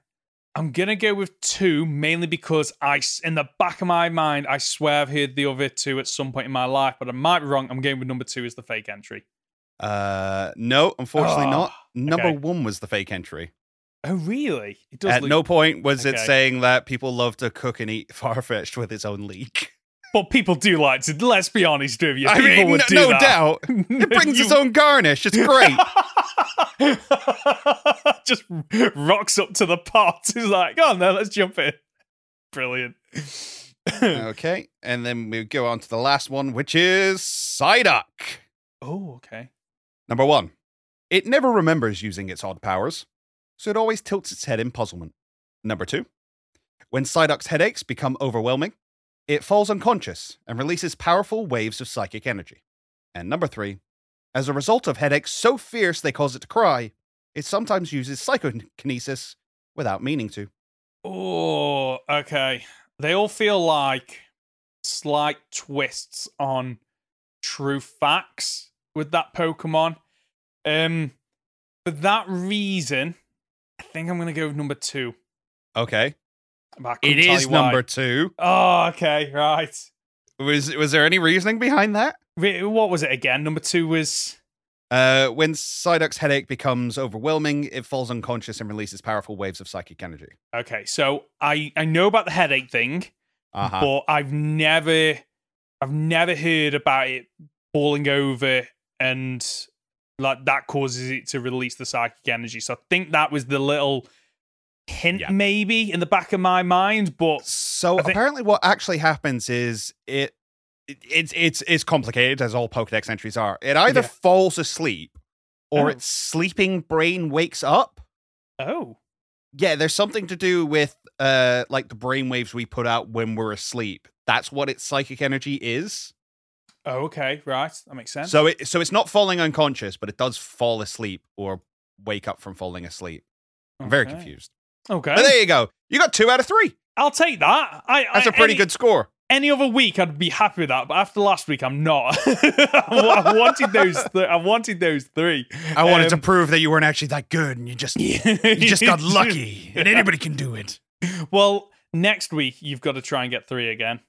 I'm gonna go with two mainly because I, in the back of my mind, I swear I've heard the other two at some point in my life, but I might be wrong. I'm going with number two as the fake entry. Uh, no, unfortunately Oh, not. Number okay. one was the fake entry. Oh, really? It does. At look- no point was it saying that people love to cook and eat Farfetch'd with its own leek. but people do like to. Let's be honest with you. I people mean, would no, do no that. doubt. It brings its own garnish. It's great. Just rocks up to the pot. He's like, go on then, let's jump in. Brilliant. okay, and then we go on to the last one, which is Psyduck. oh, okay. Number one, it never remembers using its odd powers, so it always tilts its head in puzzlement. Number two, when Psyduck's headaches become overwhelming, it falls unconscious and releases powerful waves of psychic energy. And number three, as a result of headaches so fierce they cause it to cry, it sometimes uses psychokinesis without meaning to. Oh, okay. They all feel like slight twists on true facts with that Pokemon. Um, for that reason, I think I'm gonna go with number two. Okay, it is number two. Oh, okay, right. Was was there any reasoning behind that? What was it again? Number two was Uh, when Psyduck's headache becomes overwhelming, it falls unconscious and releases powerful waves of psychic energy. okay. So I I know about the headache thing, Uh-huh. but I've never I've never heard about it falling over and like that causes it to release the psychic energy. So I think that was the little hint Yeah. maybe in the back of my mind, but So think- apparently, what actually happens is it it's it's it's complicated as all Pokedex entries are. It either Yeah. falls asleep or Oh. its sleeping brain wakes up Oh. Yeah, there's something to do with uh like the brainwaves we put out when we're asleep. That's what its psychic energy is. Oh, okay, right. That makes sense. So it so it's not falling unconscious, but it does fall asleep or wake up from falling asleep. I'm very confused. Okay. But there you go. You got two out of three. I'll take that. I, That's a a pretty good score. Any other week, I'd be happy with that, but after last week, I'm not. I I wanted those. Th- I wanted those three. I wanted to Um, prove that you weren't actually that good, and you just you just got lucky, and anybody can do it. Well, next week you've got to try and get three again.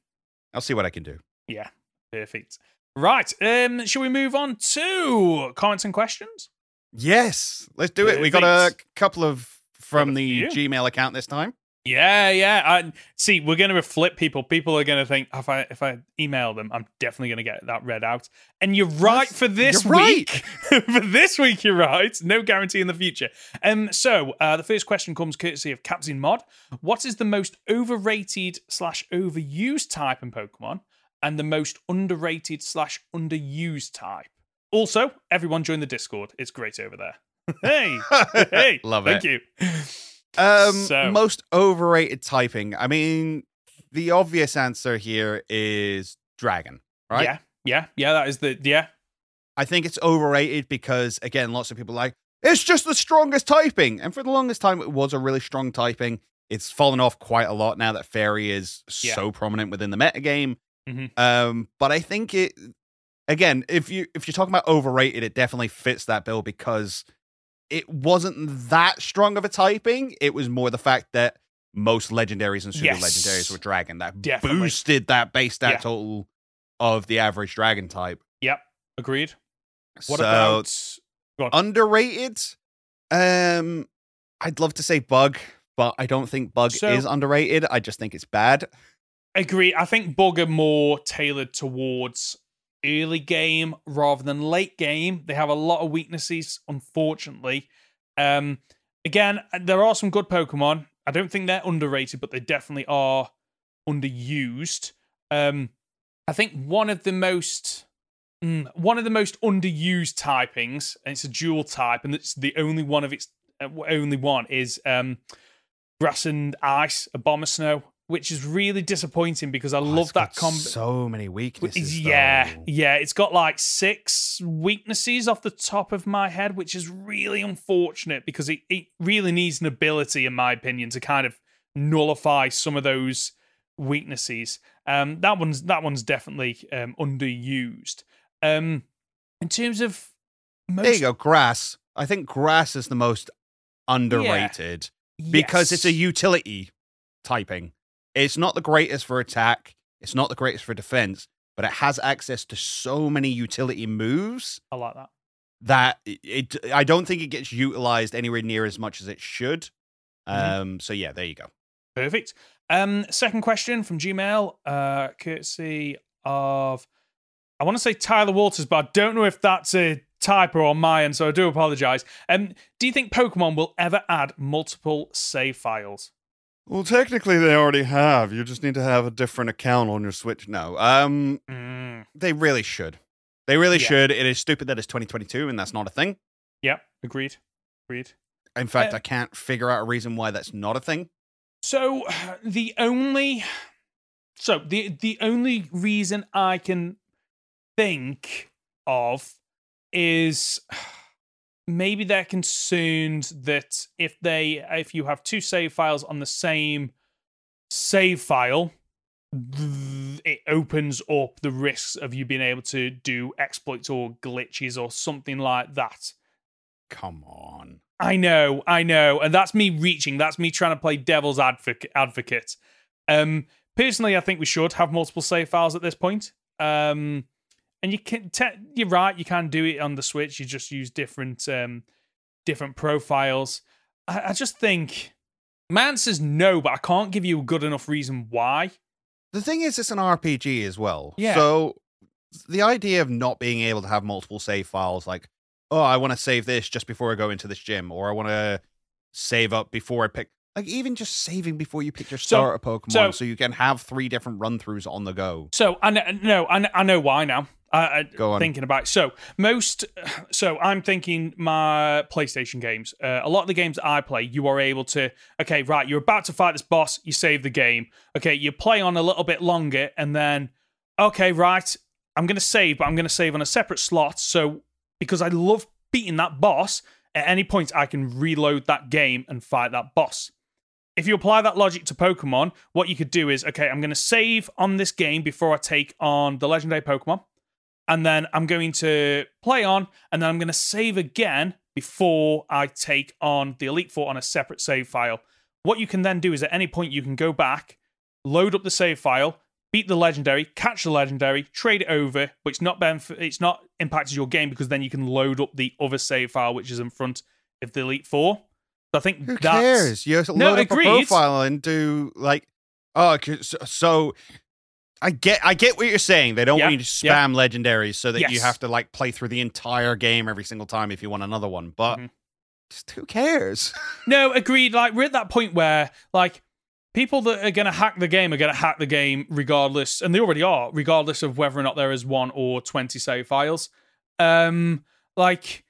I'll see what I can do. Yeah, perfect. Right. Um, shall we move on to comments and questions? Yes, let's do it. We got a couple of from Got the few. Gmail account this time. Yeah, yeah. I, see, we're going to flip people. People are going to think if I if I email them, I'm definitely going to get that read out. And you're right That's- for this you're right. week. for this week, you're right. No guarantee in the future. Um. So uh, the first question comes courtesy of Captain Mod. What is the most overrated slash overused type in Pokemon, and the most underrated slash underused type? Also, everyone join the Discord. It's great over there. hey, hey, Love thank it. you. Um, So- most overrated typing. I mean, the obvious answer here is dragon, right? Yeah, yeah, yeah. That is the yeah. I think it's overrated because again, lots of people are like it's just the strongest typing, and for the longest time, it was a really strong typing. It's fallen off quite a lot now that fairy is Yeah. so prominent within the metagame. Mhm. Um, but I think it again, if you if you're talking about overrated, it definitely fits that bill because it wasn't that strong of a typing. It was more the fact that most legendaries and pseudo legendaries Yes. were dragon that Definitely. boosted that base stat Yeah. total of the average dragon type. Yep, agreed. What So, about underrated? Um, I'd love to say bug, but I don't think bug So- is underrated. I just think it's bad. agree? I think Bug are more tailored towards early game rather than late game. They have a lot of weaknesses, unfortunately. Um, again, there are some good Pokemon. I don't think they're underrated, but they definitely are underused. Um, I think one of the most mm, one of the most underused typings, and it's a dual type, and it's the only one of its uh, only one is um, grass and ice, Abomasnow, which is really disappointing because I Oh, love that combo. So many weaknesses. Yeah, though. yeah. It's got like six weaknesses off the top of my head, which is really unfortunate because it, it really needs an ability, in my opinion, to kind of nullify some of those weaknesses. Um, that one's that one's definitely um, underused. Um, in terms of most, There you go. Grass. I think grass is the most underrated because it's a utility typing. It's not the greatest for attack. It's not the greatest for defense, but it has access to so many utility moves I like that. that it, I don't think it gets utilized anywhere near as much as it should. Mhm. Um so yeah, there you go. Perfect. Um, second question from Gmail, uh, courtesy of I want to say Tyler Walters, but I don't know if that's a typo on my end, so I do apologize. Um, do you think Pokemon will ever add multiple save files? Well, technically they already have. You just need to have a different account on your Switch. No. Um Mm, they really should. They really Yeah. should. It is stupid that it's 2022 and that's not a thing. yep, agreed. Agreed. In fact, Uh, I can't figure out a reason why that's not a thing. So the only so the the only reason I can think of is maybe they're concerned that if they if you have two save files on the same save file it opens up the risks of you being able to do exploits or glitches or something like that Come on. I know, I know, and that's me reaching. That's me trying to play devil's advocate. Advocate. Um, personally, I think we should have multiple save files at this point. Um, and you can, te- you're right, you can do it on the Switch. You just use different, um, different profiles. I, I just think, man says no, but I can't give you a good enough reason why. The thing is, it's an RPG as well. Yeah. So the idea of not being able to have multiple save files, like, oh, I want to save this just before I go into this gym, or I want to save up before I pick, like, even just saving before you pick your So- starter Pokemon, so- so, you can have three different run throughs on the go. So I know, no, I know, I know why now. I, I, thinking about so most. So I'm thinking my PlayStation games. Uh, a lot of the games I play, you are able to. Okay, right. You're about to fight this boss. You save the game. Okay, you play on a little bit longer, and then okay, right. I'm gonna save, but I'm gonna save on a separate slot. So because I love beating that boss, at any point I can reload that game and fight that boss if you apply that logic to Pokemon, what you could do is okay, I'm going to save on this game before I take on the legendary Pokemon. And then I'm going to play on, and then I'm going to save again before I take on the Elite Four on a separate save file. What you can then do is at any point you can go back, load up the save file, beat the legendary, catch the legendary, trade it over, but it's not benef- it's not impacted your game because then you can load up the other save file which is in front of the Elite Four. So I think Who that's cares? You No, load up agreed. a profile and do like, oh, so I get, I get what you're saying. They don't Yeah, want you to yeah. spam legendaries so that you have to like play through the entire game every single time if you want another one. But Mhm. just who cares? No, agreed. Like we're at that point where like people that are going to hack the game are going to hack the game regardless, and they already are, regardless of whether or not there is one or twenty save files. Um, like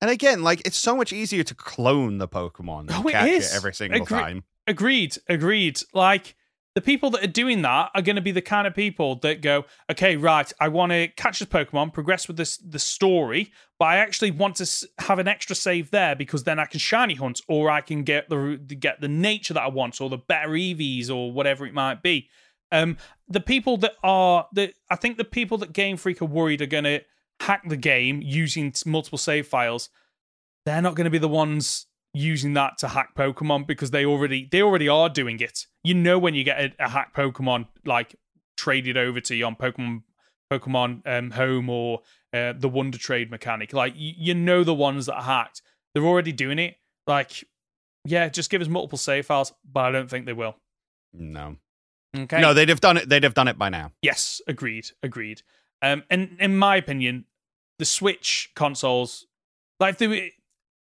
And again, like it's so much easier to clone the Pokemon than Oh, it is. it every single Agree- time. agreed, agreed. Like the people that are doing that are going to be the kind of people that go, okay, right, I want to catch this Pokemon, progress with this the story, but I actually want to have an extra save there because then I can shiny hunt or I can get the get the nature that I want or the better EVs or whatever it might be. Um, the people that are the I think the people that Game Freak are worried are going to hack the game using multiple save files. They're not going to be the ones using that to hack Pokemon because they already they already are doing it. You know when you get a, a hack Pokemon like traded over to you on Pokemon Pokemon um, Home or uh, the Wonder Trade mechanic, like you, you know the ones that are hacked. They're already doing it. Like, yeah, just give us multiple save files, but I don't think they will. No, Okay. no, they'd have done it. They'd have done it by now. Yes, agreed, agreed. Um, and in my opinion, the Switch consoles, like they,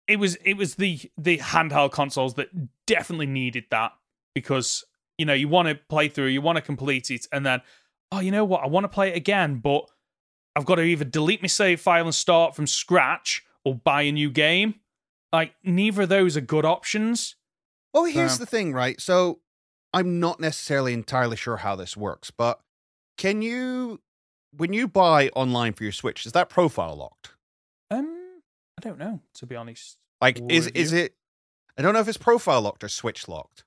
it was it was the the handheld consoles that definitely needed that because you know you want to play through, you want to complete it, and then oh, you know what, I want to play it again, but I've got to either delete my save file and start from scratch or buy a new game. Like neither of those are good options. Well, here's Um, the thing, right? So I'm not necessarily entirely sure how this works, but can you, when you buy online for your Switch, is that profile locked? I don't know to be honest. Like, is is it? I don't know if it's profile locked or Switch locked.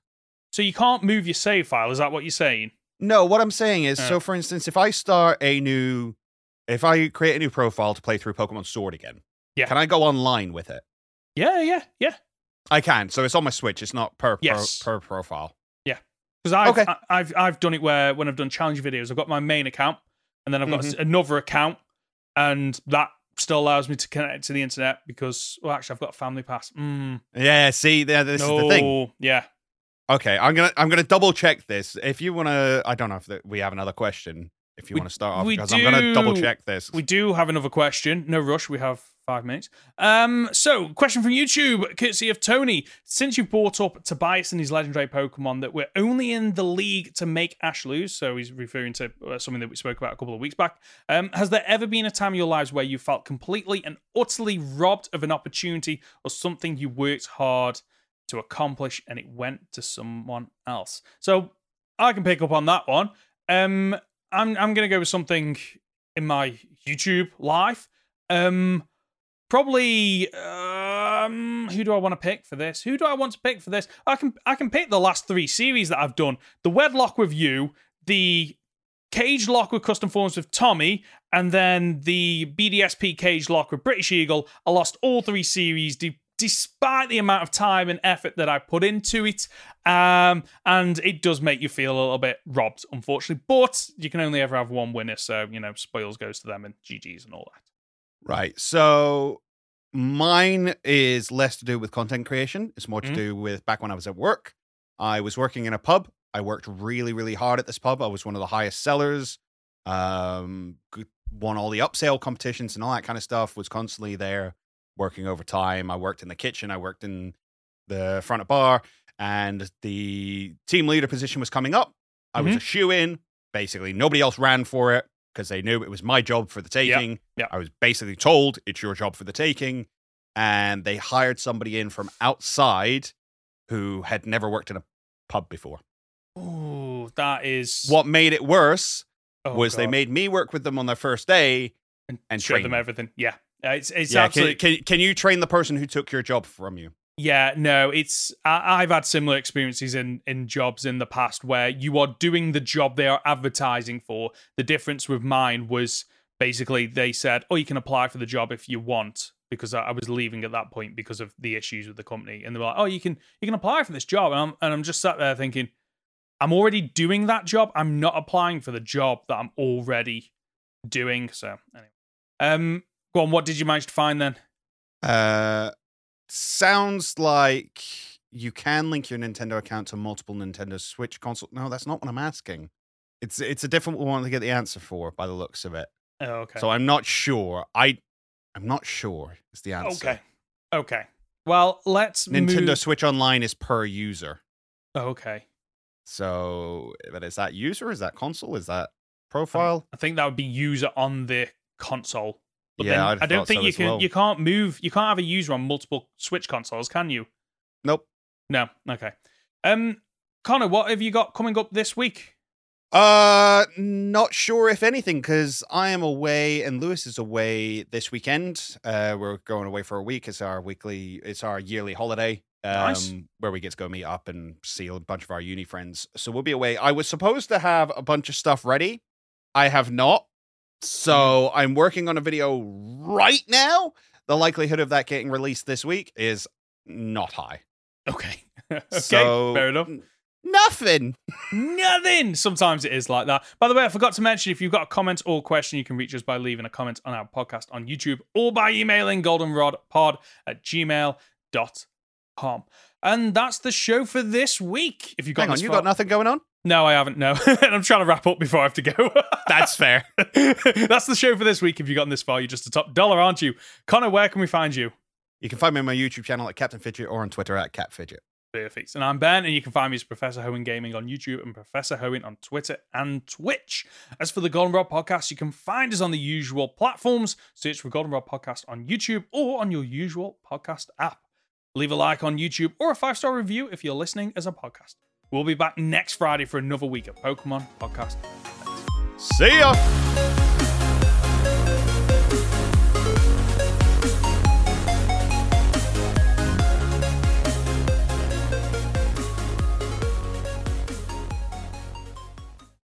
So you can't move your save file. Is that what you're saying? No, what I'm saying is, so for instance, if I start a new, if I create a new profile to play through Pokemon Sword again, Yeah. can I go online with it? Yeah, yeah, yeah. I can. So it's on my Switch. It's not per Yes. per, per profile. Yeah, because I've, Okay. I- I've I've done it where when I've done challenge videos, I've got my main account, and then I've got Mm-hmm. another account, and that still allows me to connect to the internet because well, actually, I've got a family pass. Mm, Yeah. See, there, this no, is the thing. yeah. Okay, I'm gonna I'm gonna double check this. If you wanna, I don't know if that we have another question. If you We- want to start off, because I'm gonna double check this. We do have another question. No rush. We have five minutes. Um, so question from YouTube, courtesy of Tony. Since you brought up Tobias and his legendary Pokemon that we're only in the league to make Ash lose, so he's referring to uh, something that we spoke about a couple of weeks back. Um, has there ever been a time in your lives where you felt completely and utterly robbed of an opportunity or something you worked hard to accomplish and it went to someone else? So I can pick up on that one. Um, I'm I'm gonna go with something in my YouTube life. Um, probably um, who do I want to pick for this? Who do I want to pick for this? I can I can pick the last three series that I've done: the Wedlock with you, the Cage Lock with Custom Forms with Tommy, and then the BDSP Cage Lock with British Eagle. I lost all three series. De- Despite the amount of time and effort that I put into it, um, and it does make you feel a little bit robbed, unfortunately. But you can only ever have one winner, so you know spoils goes to them and GGs and all that. Right. So mine is less to do with content creation. It's more to Mhm. do with back when I was at work. I was working in a pub. I worked really, really hard at this pub. I was one of the highest sellers. Um, won all the upsell competitions and all that kind of stuff. Was constantly there, working overtime. I worked in the kitchen. I worked in the front of bar, and the team leader position was coming up. I was a shoe in. Basically, nobody else ran for it. Because they knew it was my job for the taking. yeah. I was basically told it's your job for the taking. And they hired somebody in from outside who had never worked in a pub before. Ooh, that is What made it worse oh, was they made me work with them on their first day. and show train them everything. Yeah, Uh, it's it's yeah, can, absolutely can, can you train the person who took your job from you? Yeah, no, it's I, I've had similar experiences in in jobs in the past where you are doing the job they are advertising for. The difference with mine was basically they said, "Oh, you can apply for the job if you want," because I, I was leaving at that point because of the issues with the company, and they were like, "Oh, you can you can apply for this job," and I'm and I'm just sat there thinking, I'm already doing that job. I'm not applying for the job that I'm already doing. So anyway, um, go on. What did you manage to find then? Uh, sounds like you can link your Nintendo account to multiple Nintendo Switch console. No, that's not what I'm asking. It's it's a different one to get the answer for by the looks of it. Oh, okay. So I'm not sure. I I'm not sure is the answer. Okay. Okay. Well, let's Nintendo move. Switch Online is per user. Oh, okay. So, but is that user? Is that console? Is that profile? I think that would be user on the console. But Yeah, then I'd don't think so you can. well. You can't move. You can't have a user on multiple Switch consoles, can you? Nope. No. Okay. Um, Conor, what have you got coming up this week? Uh, not sure if anything because I am away and Lewis is away this weekend. Uh, we're going away for a week. It's our weekly, it's our yearly holiday. Um, Nice. where we get to go meet up and see a bunch of our uni friends. So we'll be away. I was supposed to have a bunch of stuff ready. I have not. So I'm working on a video right now. The likelihood of that getting released this week is not high. Okay. okay. So, fair enough. Nothing. Nothing. Sometimes it is like that. By the way, I forgot to mention if you've got a comment or question, you can reach us by leaving a comment on our podcast on YouTube or by emailing goldenrodpod at gmail.com. And that's the show for this week. If you've got Hang on, you far- got nothing going on? No, I haven't. No, and I'm trying to wrap up before I have to go. That's fair. That's the show for this week. If you've gotten this far, you're just a top dollar, aren't you? Conor, where can we find you? You can find me on my YouTube channel at Captain Fidget or on Twitter at Cap Fidget. Perfect. And I'm Ben, and you can find me as Professor Hohen Gaming on YouTube and Professor Hohen on Twitter and Twitch. As for the Golden Goldenrod Podcast, you can find us on the usual platforms. Search for Golden Goldenrod Podcast on YouTube or on your usual podcast app. Leave a like on YouTube or a five star review if you're listening as a podcast. We'll be back next Friday for another week of Pokemon Podcast. See ya!